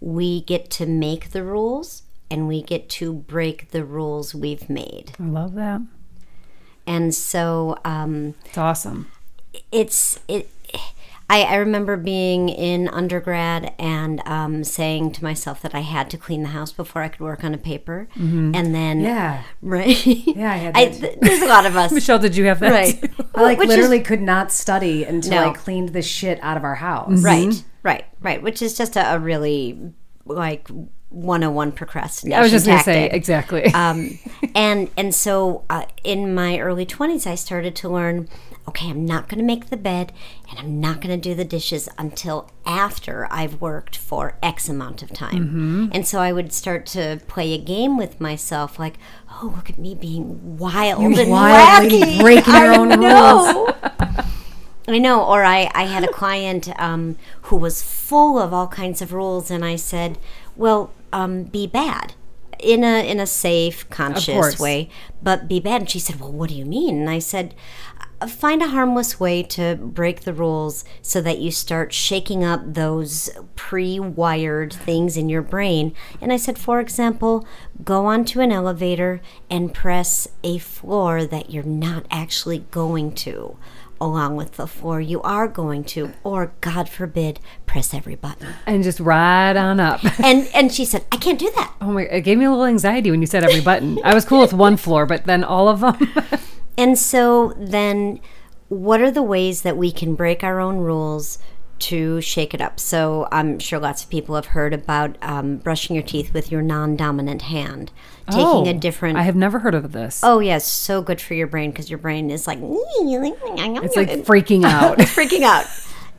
We get to make the rules, and we get to break the rules we've made. I love that. And so um, It's awesome. it's it. I, I remember being in undergrad and um, saying to myself that I had to clean the house before I could work on a paper, and then Yeah. (laughs) right, Yeah, I had that too. th- there's a lot of (laughs) us, Michelle, did you have that? right? too? (laughs) I like Which is- literally could not study until No. I cleaned the shit out of our house. Right, right, right. Which is just a, a really like 101 procrastination. I was just going to say, exactly. (laughs) um, and and so uh, in my early 20s, I started to learn. Okay, I'm not going to make the bed, and I'm not going to do the dishes until after I've worked for X amount of time. And so I would start to play a game with myself, like, "Oh, look at me being wild and wildly wacky. breaking (laughs) your own rules. (laughs) I know. Or I, I had a client um, who was full of all kinds of rules, and I said, "Well, um, be bad." In a in a safe, conscious way, but be bad. And she said, "Well, what do you mean?" And I said, "Uh, "Find a harmless way to break the rules so that you start shaking up those pre-wired things in your brain." And I said, "For example, go onto an elevator and press a floor that you're not actually going to." Along with the floor you are going to, or God forbid, press every button. and just ride on up. (laughs) And and she said, I can't do that. Oh my! It gave me a little anxiety when you said every button. I was cool with one floor, but then all of them. (laughs) And so then, what are the ways that we can break our own rules to shake it up? So I'm sure lots of people have heard about um, brushing your teeth with your non-dominant hand, taking a different. Oh, I have never heard of this. Oh yes, so good for your brain because your brain is like it's like freaking out. (laughs) It's freaking out.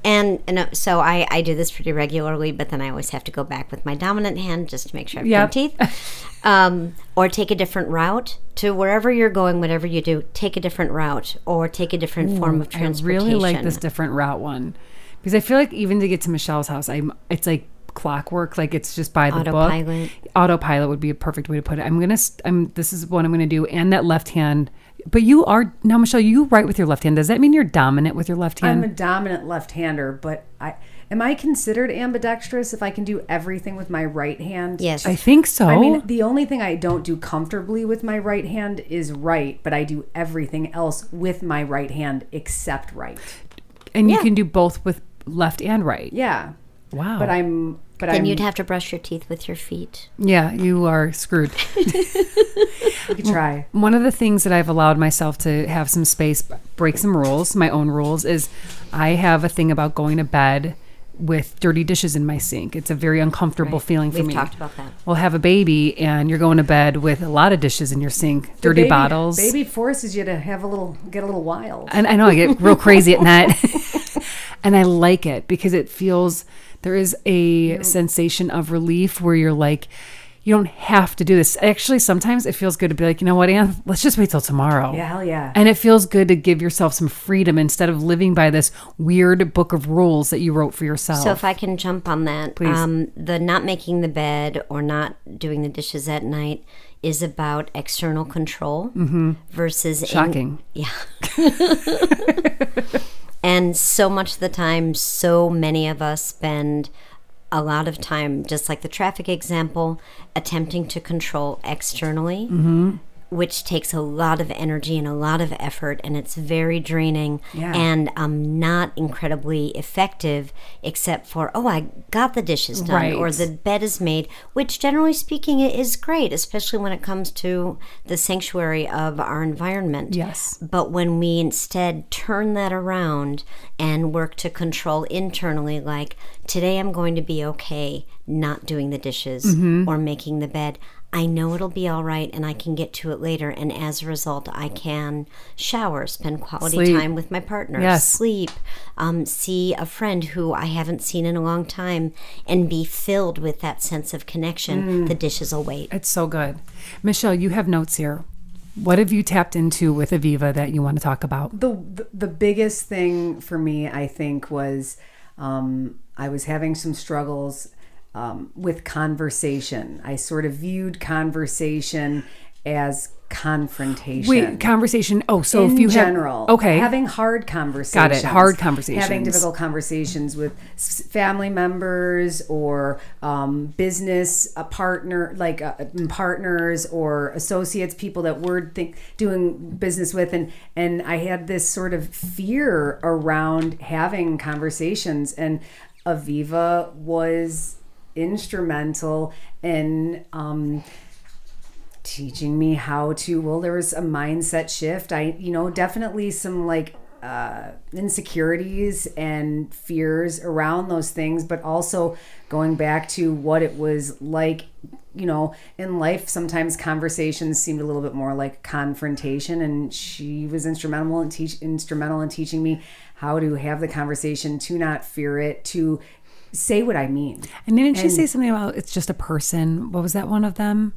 And, and uh, so I, I do this pretty regularly, but then I always have to go back with my dominant hand just to make sure I've Yep. got teeth. (laughs) Um, or take a different route to wherever you're going, whatever you do, take a different route or take a different form of I transportation. really like this different route one because I feel like even to get to Michelle's house, I'm. It's like clockwork. Like it's just by the Autopilot. book. Autopilot would be a perfect way to put it. I'm gonna. I'm. This is what I'm gonna do. And that left hand. But you are now, Michelle. You write with your left hand. Does that mean you're dominant with your left hand? I'm a dominant left-hander, but I am I considered ambidextrous if I can do everything with my right hand? Yes. I think so. I mean, the only thing I don't do comfortably with my right hand is right, but I do everything else with my right hand except right. and you can do both with left and right. Yeah. Wow. But I'm but then I'm you'd have to brush your teeth with your feet. yeah, you are screwed. (laughs) we could try. One of the things that I've allowed myself to have some space, break some rules, my own rules, is I have a thing about going to bed with dirty dishes in my sink. It's a very uncomfortable feeling for me. We've me. talked about that. We'll have a baby and you're going to bed with a lot of dishes in your sink, dirty Baby- bottles. Baby forces you to have a little get a little wild. And I know I get real crazy at (laughs) night. (laughs) and I like it because it feels there is a sensation of relief where you're like, you don't have to do this. Actually, sometimes it feels good to be like, you know what, Anne, let's just wait till tomorrow. Yeah, hell yeah. And it feels good to give yourself some freedom instead of living by this weird book of rules that you wrote for yourself. So if I can jump on that, Please. Um, the not making the bed or not doing the dishes at night is about external control versus in- Shocking. yeah. (laughs) (laughs) (laughs) and so much of the time, so many of us spend a lot of time, just like the traffic example, attempting to control externally, mm-hmm. Which takes a lot of energy and a lot of effort, and it's very draining Yeah. and um, not incredibly effective, except for, oh, I got the dishes done, or the bed is made, which generally speaking is great, especially when it comes to the sanctuary of our environment. Yes. But when we instead turn that around and work to control internally, like today I'm going to be okay not doing the dishes Mm-hmm. or making the bed. I know it'll be all right and I can get to it later. And as a result, I can shower, spend quality Sleep. time with my partner, Yes. sleep, um, see a friend who I haven't seen in a long time, and be filled with that sense of connection. Mm. The dishes will wait. it's so good. Michelle, you have notes here. What have you tapped into with Aviva that you want to talk about? the the- the biggest thing for me, I think, was um, I was having some struggles um, with conversation. I sort of viewed conversation as confrontation. Wait, conversation. Oh, so in if you general, have okay, having hard conversations, Got it. Hard conversations. having difficult conversations with family members or um, business a partner, like uh, partners or associates, people that we're think, doing business with, and and I had this sort of fear around having conversations, and Aviva was instrumental in. Um, teaching me how to well there was a mindset shift i you know definitely some like uh, insecurities and fears around those things but also going back to what it was like you know in life sometimes conversations seemed a little bit more like confrontation and she was instrumental in teach instrumental in teaching me how to have the conversation to not fear it to say what i mean and didn't she say something about it's just a person? What was that one of them?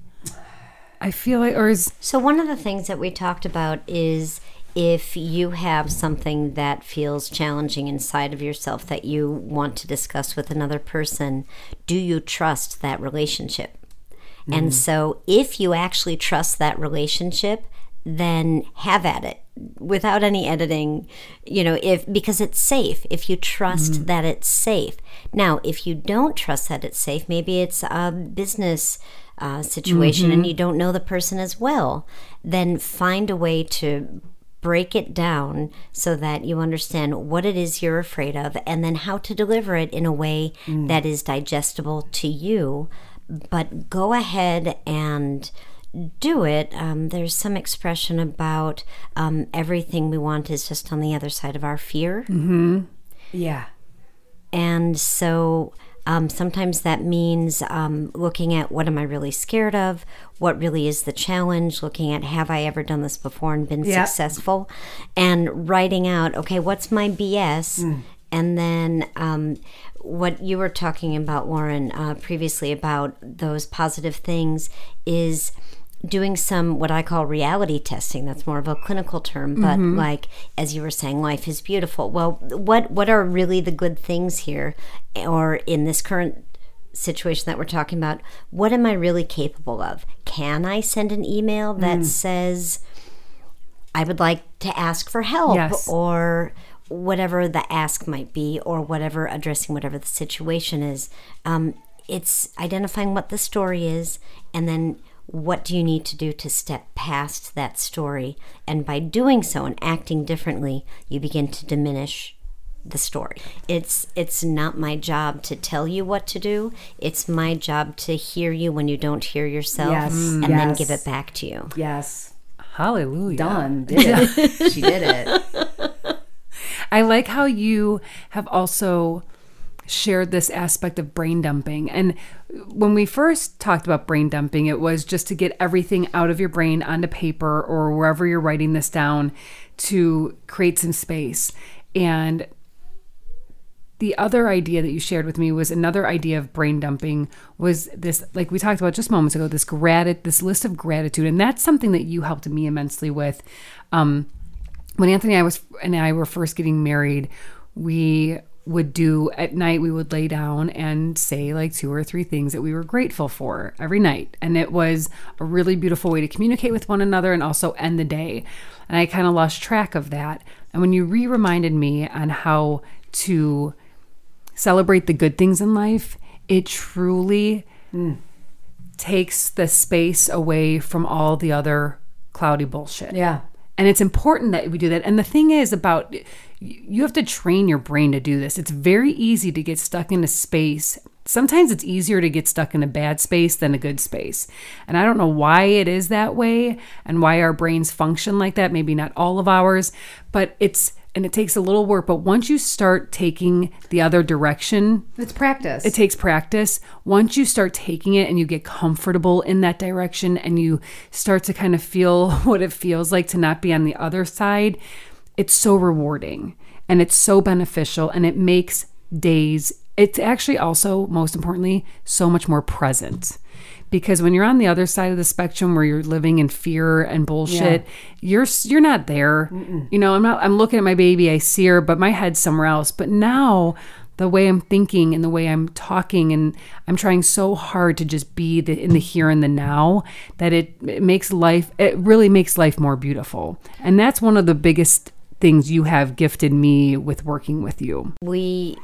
I feel like, or is So, one of the things that we talked about is if you have something that feels challenging inside of yourself that you want to discuss with another person, do you trust that relationship? And mm. so, if you actually trust that relationship, then have at it without any editing you know if because it's safe if you trust mm. that it's safe now if you don't trust that it's safe maybe it's a business uh, situation and you don't know the person as well then find a way to break it down so that you understand what it is you're afraid of and then how to deliver it in a way that is digestible to you. But go ahead and do it. Um, there's some expression about um, everything we want is just on the other side of our fear. yeah And so um, sometimes that means um, looking at what am I really scared of? What really is the challenge? Looking at have I ever done this before and been Yeah. successful? And writing out, okay, what's my BS? And then um, what you were talking about, Lauren, uh, previously about those positive things is doing some what I call reality testing. That's more of a clinical term, but like as you were saying, life is beautiful. Well, what what are really the good things here, or in this current situation that we're talking about? What am I really capable of? Can I send an email that says I would like to ask for help, Yes. or whatever the ask might be, or whatever addressing whatever the situation is? Um, it's identifying what the story is, and then what do you need to do to step past that story? And by doing so and acting differently, you begin to diminish the story. It's it's not my job to tell you what to do. It's my job to hear you when you don't hear yourself Yes, and then give it back to you. Yes hallelujah. done did it she did it (laughs) (laughs) I like how you have also shared this aspect of brain dumping. And when we first talked about brain dumping, it was just to get everything out of your brain onto paper or wherever you're writing this down to create some space. And the other idea that you shared with me was another idea of brain dumping was this like we talked about just moments ago this gratitude this list of gratitude and that's something that you helped me immensely with um, when Anthony and I was and I were first getting married we would do at night we would lay down and say like two or three things that we were grateful for every night. And it was a really beautiful way to communicate with one another and also end the day. And I kind of lost track of that. And when you re-reminded me on how to celebrate the good things in life, it truly mm. takes the space away from all the other cloudy bullshit. yeah And it's important that we do that. And the thing is about you have to train your brain to do this. It's very easy to get stuck in a space. Sometimes it's easier to get stuck in a bad space than a good space. And I don't know why it is that way and why our brains function like that. Maybe not all of ours, but it's and it takes a little work, but once you start taking the other direction, it's practice it takes practice. Once you start taking it and you get comfortable in that direction and you start to kind of feel (laughs) what it feels like to not be on the other side, it's so rewarding and it's so beneficial and it makes days, it's actually also, most importantly, so much more present. Because when you're on the other side of the spectrum where you're living in fear and bullshit, you're you're not there. You know, I'm not I'm looking at my baby, I see her, but my head's somewhere else. But now the way I'm thinking and the way I'm talking and I'm trying so hard to just be the, in the here and the now that it, it makes life it really makes life more beautiful. And that's one of the biggest things you have gifted me with working with you. We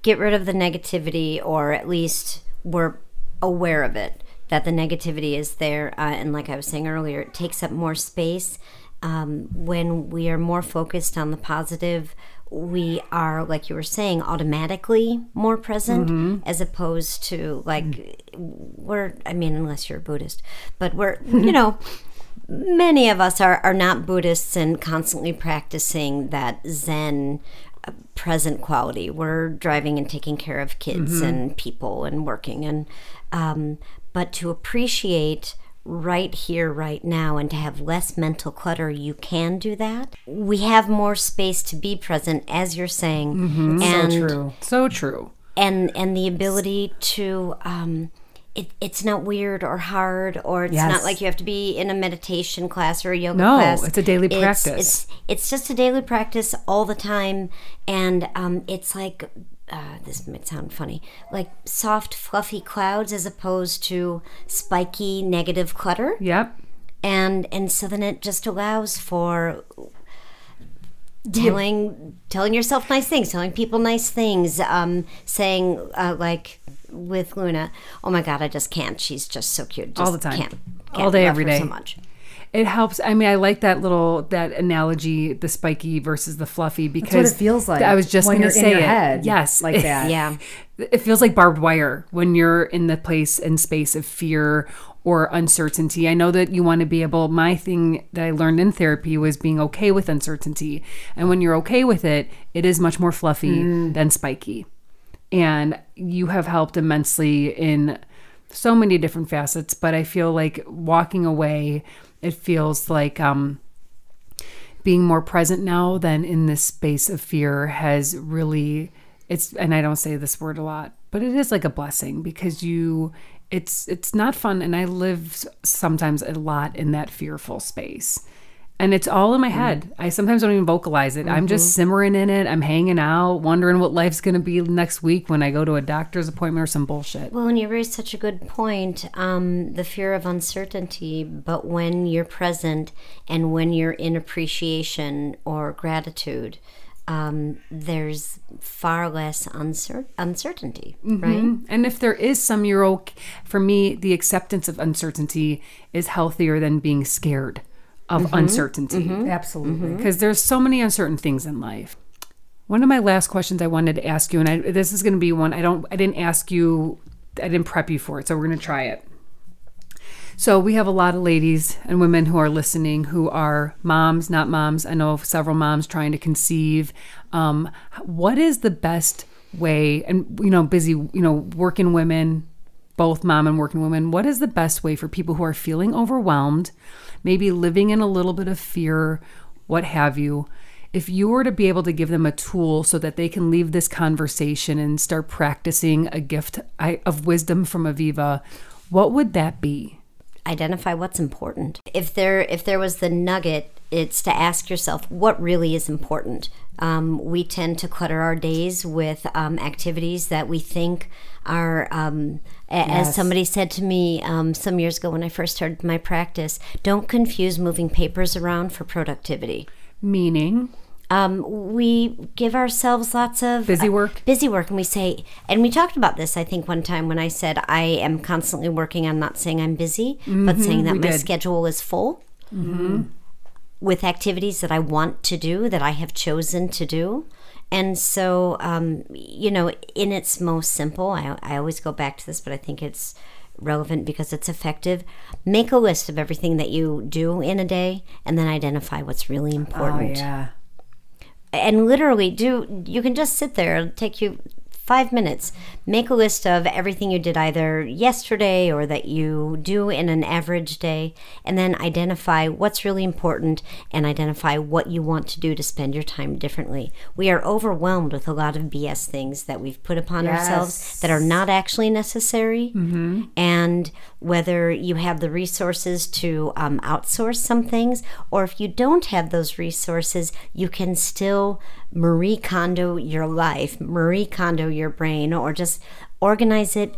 get rid of the negativity or at least we're aware of it that the negativity is there uh, and like I was saying earlier it takes up more space. Um, when we are more focused on the positive we are like you were saying automatically more present Mm-hmm. as opposed to like we're i mean unless you're a buddhist but we're (laughs) you know many of us are, are not buddhists and constantly practicing that zen uh, present quality. We're driving and taking care of kids and people and working and um, but to appreciate right here, right now, and to have less mental clutter, you can do that. We have more space to be present, as you're saying, and so true. So true. and and the ability to. Um, it, it's not weird or hard, or it's Yes. not like you have to be in a meditation class or a yoga No, class. it's a daily It's- practice. It's, it's just a daily practice all the time, and um, it's like uh, this might sound funny, like soft, fluffy clouds as opposed to spiky, negative clutter Yep. and and so then it just allows for telling telling yourself nice things telling people nice things um saying uh, like with luna oh my god i just can't she's just so cute just All the time. can't, All can't day, love every her day. so much It helps. I mean, I like that little that analogy, the spiky versus the fluffy, because it feels like I was just going to you're in say your it. head yes, like (laughs) that. yeah It feels like barbed wire when you're in the place and space of fear or uncertainty. I know that you want to be able. My thing that I learned in therapy was being okay with uncertainty, and when you're okay with it, it is much more fluffy mm. than spiky. And you have helped immensely in so many different facets. But I feel like walking away, it feels like um, being more present now than in this space of fear has really it's and I don't say this word a lot, but it is like a blessing because you it's it's not fun and I live sometimes a lot in that fearful space. And it's all in my head. I sometimes don't even vocalize it. I'm just simmering in it. I'm hanging out, wondering what life's going to be next week when I go to a doctor's appointment or some bullshit. well and you raised such a good point um, the fear of uncertainty but when you're present and when you're in appreciation or gratitude um, there's far less uncer- uncertainty right And if there is some, you're okay. For me, the acceptance of uncertainty is healthier than being scared of mm-hmm. uncertainty. Mm-hmm. Absolutely. Mm-hmm. because there's so many uncertain things in life. One of my last questions I wanted to ask you, and I, this is going to be one I don't, I didn't ask you, I didn't prep you for it, so we're going to try it. So we have a lot of ladies and women who are listening who are moms, not moms. I know of several moms trying to conceive. Um, what is the best way? And you know, busy, you know, working women, both mom and working women. What is the best way for people who are feeling overwhelmed, maybe living in a little bit of fear, what have you? If you were to be able to give them a tool so that they can leave this conversation and start practicing a gift of wisdom from Aviva, what would that be? identify what's important. If there if there was the nugget, it's to ask yourself what really is important. Um, we tend to clutter our days with um, activities that we think are, um, as Yes. somebody said to me um, some years ago when I first started my practice, don't confuse moving papers around for productivity. Meaning, Um, we give ourselves lots of Busy work? busy work, and we say, and we talked about this. I think one time when I said I am constantly working. I'm not saying I'm busy, but saying that Mm-hmm. my did. schedule is full with activities that I want to do, that I have chosen to do. And so, um, you know, in its most simple, I, I always go back to this, but I think it's relevant because it's effective. Make a list of everything that you do in a day and then identify what's really important. Oh important yeah. and literally do you can just sit there it'll take you five minutes. Make a list of everything you did either yesterday or that you do in an average day and then identify what's really important and identify what you want to do to spend your time differently. We are overwhelmed with a lot of bs things that we've put upon ourselves that are not actually necessary and whether you have the resources to um, outsource some things or if you don't have those resources you can still Marie Kondo your life, Marie Kondo your brain, or just organize it,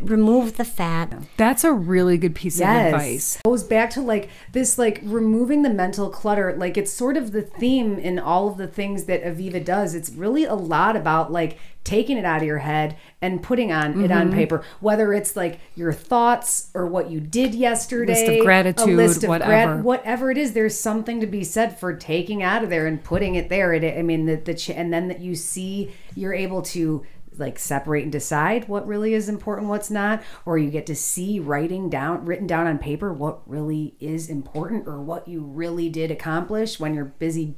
remove the fat. That's a really good piece of advice. Goes back to like this, like removing the mental clutter. Like it's sort of the theme in all of the things that Aviva does. It's really a lot about like taking it out of your head and putting on it Mm-hmm. on paper. Whether it's like your thoughts or what you did yesterday, List of gratitude, a list of whatever. whatever it is. There's something to be said for taking out of there and putting it there. It, I mean, the the ch- and then that you see, you're able to like separate and decide what really is important what's not or you get to see writing down written down on paper what really is important or what you really did accomplish when you're busy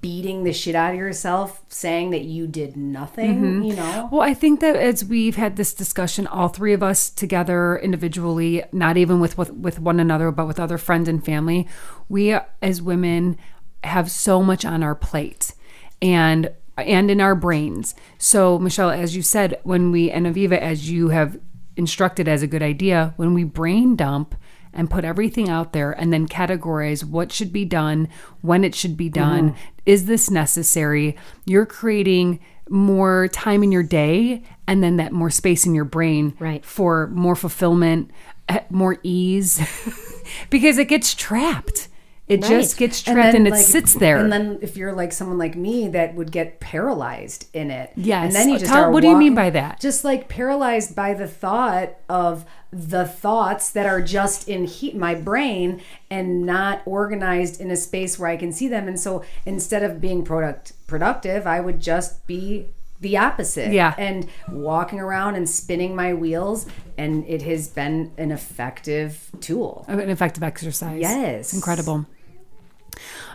beating the shit out of yourself saying that you did nothing mm-hmm. you know? Well, I think that as we've had this discussion, all three of us together individually, not even with, with with one another, but with other friends and family, we as women have so much on our plate, and and in our brains. So, Michelle, as you said, when we and Aviva, as you have instructed as a good idea, when we brain dump and put everything out there and then categorize what should be done, when it should be done, is this necessary? You're creating more time in your day and then that more space in your brain Right. for more fulfillment, eh, more ease (laughs) because it gets trapped. It just gets trapped and, it like, sits there. and then if you're like someone like me that would get paralyzed in it Yes. and then you just Tell- what do you mean by that? just like paralyzed by the thought of the thoughts that are just in he- my brain and not organized in a space where I can see them. And so instead of being product productive, I would just be the opposite. Yeah. And walking around and spinning my wheels. And it has been an effective tool. Oh, an effective exercise. Yes. It's incredible.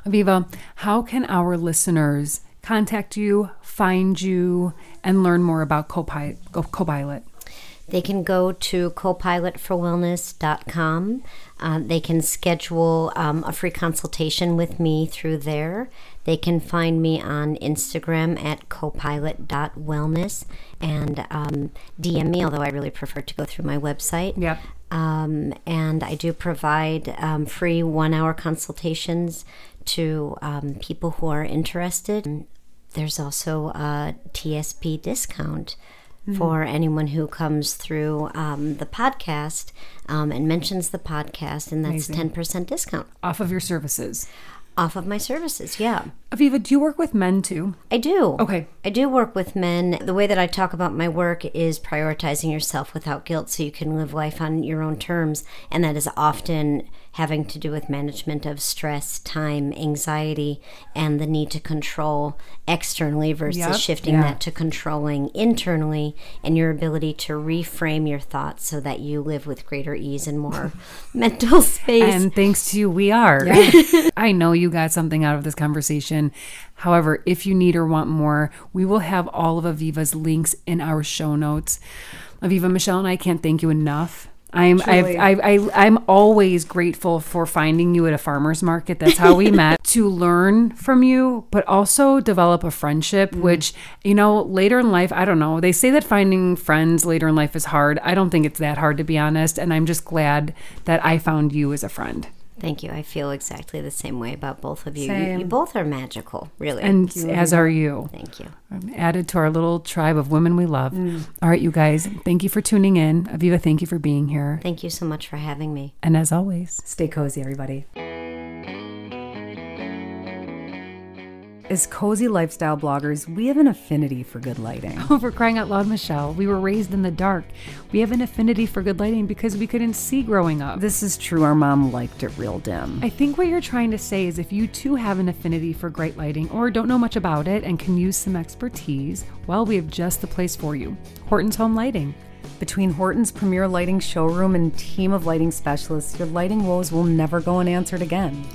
Aviva, how can our listeners contact you, find you, and learn more about Copilot? Copilot? They can go to copilotforwellness.com. Uh, they can schedule um, a free consultation with me through there. They can find me on Instagram at copilot.wellness and um, DM me, although I really prefer to go through my website. Yep. Um, and I do provide um, free one hour consultations to um, people who are interested. There's also a TSP discount for anyone who comes through um, the podcast um, and mentions the podcast, and that's 10% discount Off of your services. off of my services. Yeah. Aviva, do you work with men too? I do. Okay. I do work with men. The way that I talk about my work is prioritizing yourself without guilt so you can live life on your own terms. And that is often having to do with management of stress, time, anxiety, and the need to control externally versus Yep. shifting that to controlling internally and your ability to reframe your thoughts so that you live with greater ease and more (laughs) mental space. And thanks to you, we are. (laughs) I know you got something out of this conversation. However, if you need or want more, we will have all of Aviva's links in our show notes. Aviva, Michelle, and I can't thank you enough. I'm I've, I, I, I'm always grateful for finding you at a farmer's market. That's how we (laughs) met to learn from you, but also develop a friendship, mm. which, you know, later in life, I don't know. They say that finding friends later in life is hard. I don't think it's that hard, to be honest. And I'm just glad that I found you as a friend. Thank you. I feel exactly the same way about both of you. You, you both are magical, really. And as are you. Thank you. Added to our little tribe of women we love. Mm. All right, you guys, thank you for tuning in. Aviva, thank you for being here. Thank you so much for having me. And as always, Stay cozy, everybody. As cozy lifestyle bloggers, we have an affinity for good lighting. oh, (laughs) for crying out loud, Michelle, we were raised in the dark. We have an affinity for good lighting because we couldn't see growing up. This is true. Our mom liked it real dim. I think what you're trying to say is if you too have an affinity for great lighting or don't know much about it and can use some expertise, well, we have just the place for you Horton's Home Lighting. Between Horton's premier lighting showroom and team of lighting specialists, your lighting woes will never go unanswered again.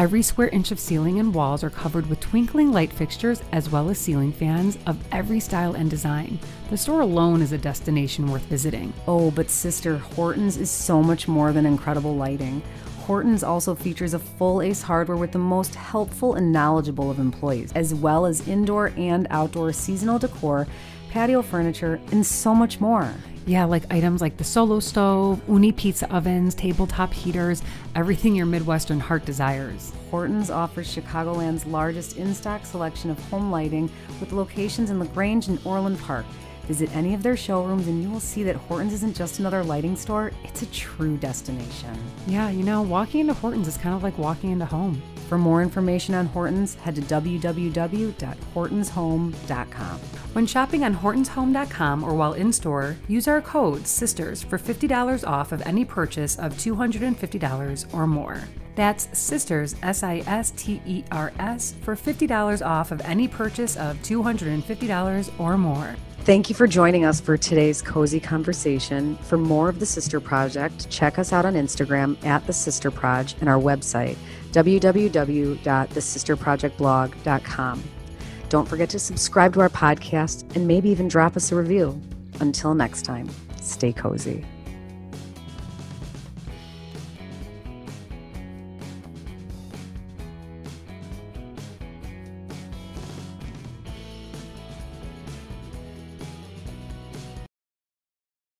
Every square inch of ceiling and walls are covered with twinkling light fixtures as well as ceiling fans of every style and design. The store alone is a destination worth visiting. Oh, but sister, Horton's is so much more than incredible lighting. Horton's also features a full ACE hardware with the most helpful and knowledgeable of employees, as well as indoor and outdoor seasonal decor patio furniture, and so much more. Yeah, like items like the solo stove, Ooni pizza ovens, tabletop heaters, everything your Midwestern heart desires. Hortons offers Chicagoland's largest in stock selection of home lighting with locations in LaGrange and Orland Park. Visit any of their showrooms and you will see that Hortons isn't just another lighting store, it's a true destination. Yeah, you know, walking into Hortons is kind of like walking into home. For more information on Hortons, head to www.hortonshome.com. When shopping on hortonshome.com or while in store, use our code SISTERS for $50 off of any purchase of $250 or more. That's SISTERS, S I S T E R S, for $50 off of any purchase of $250 or more. Thank you for joining us for today's cozy conversation. For more of the Sister Project, check us out on Instagram at the Sister Proj and our website, www.thesisterprojectblog.com. Don't forget to subscribe to our podcast and maybe even drop us a review. Until next time, stay cozy.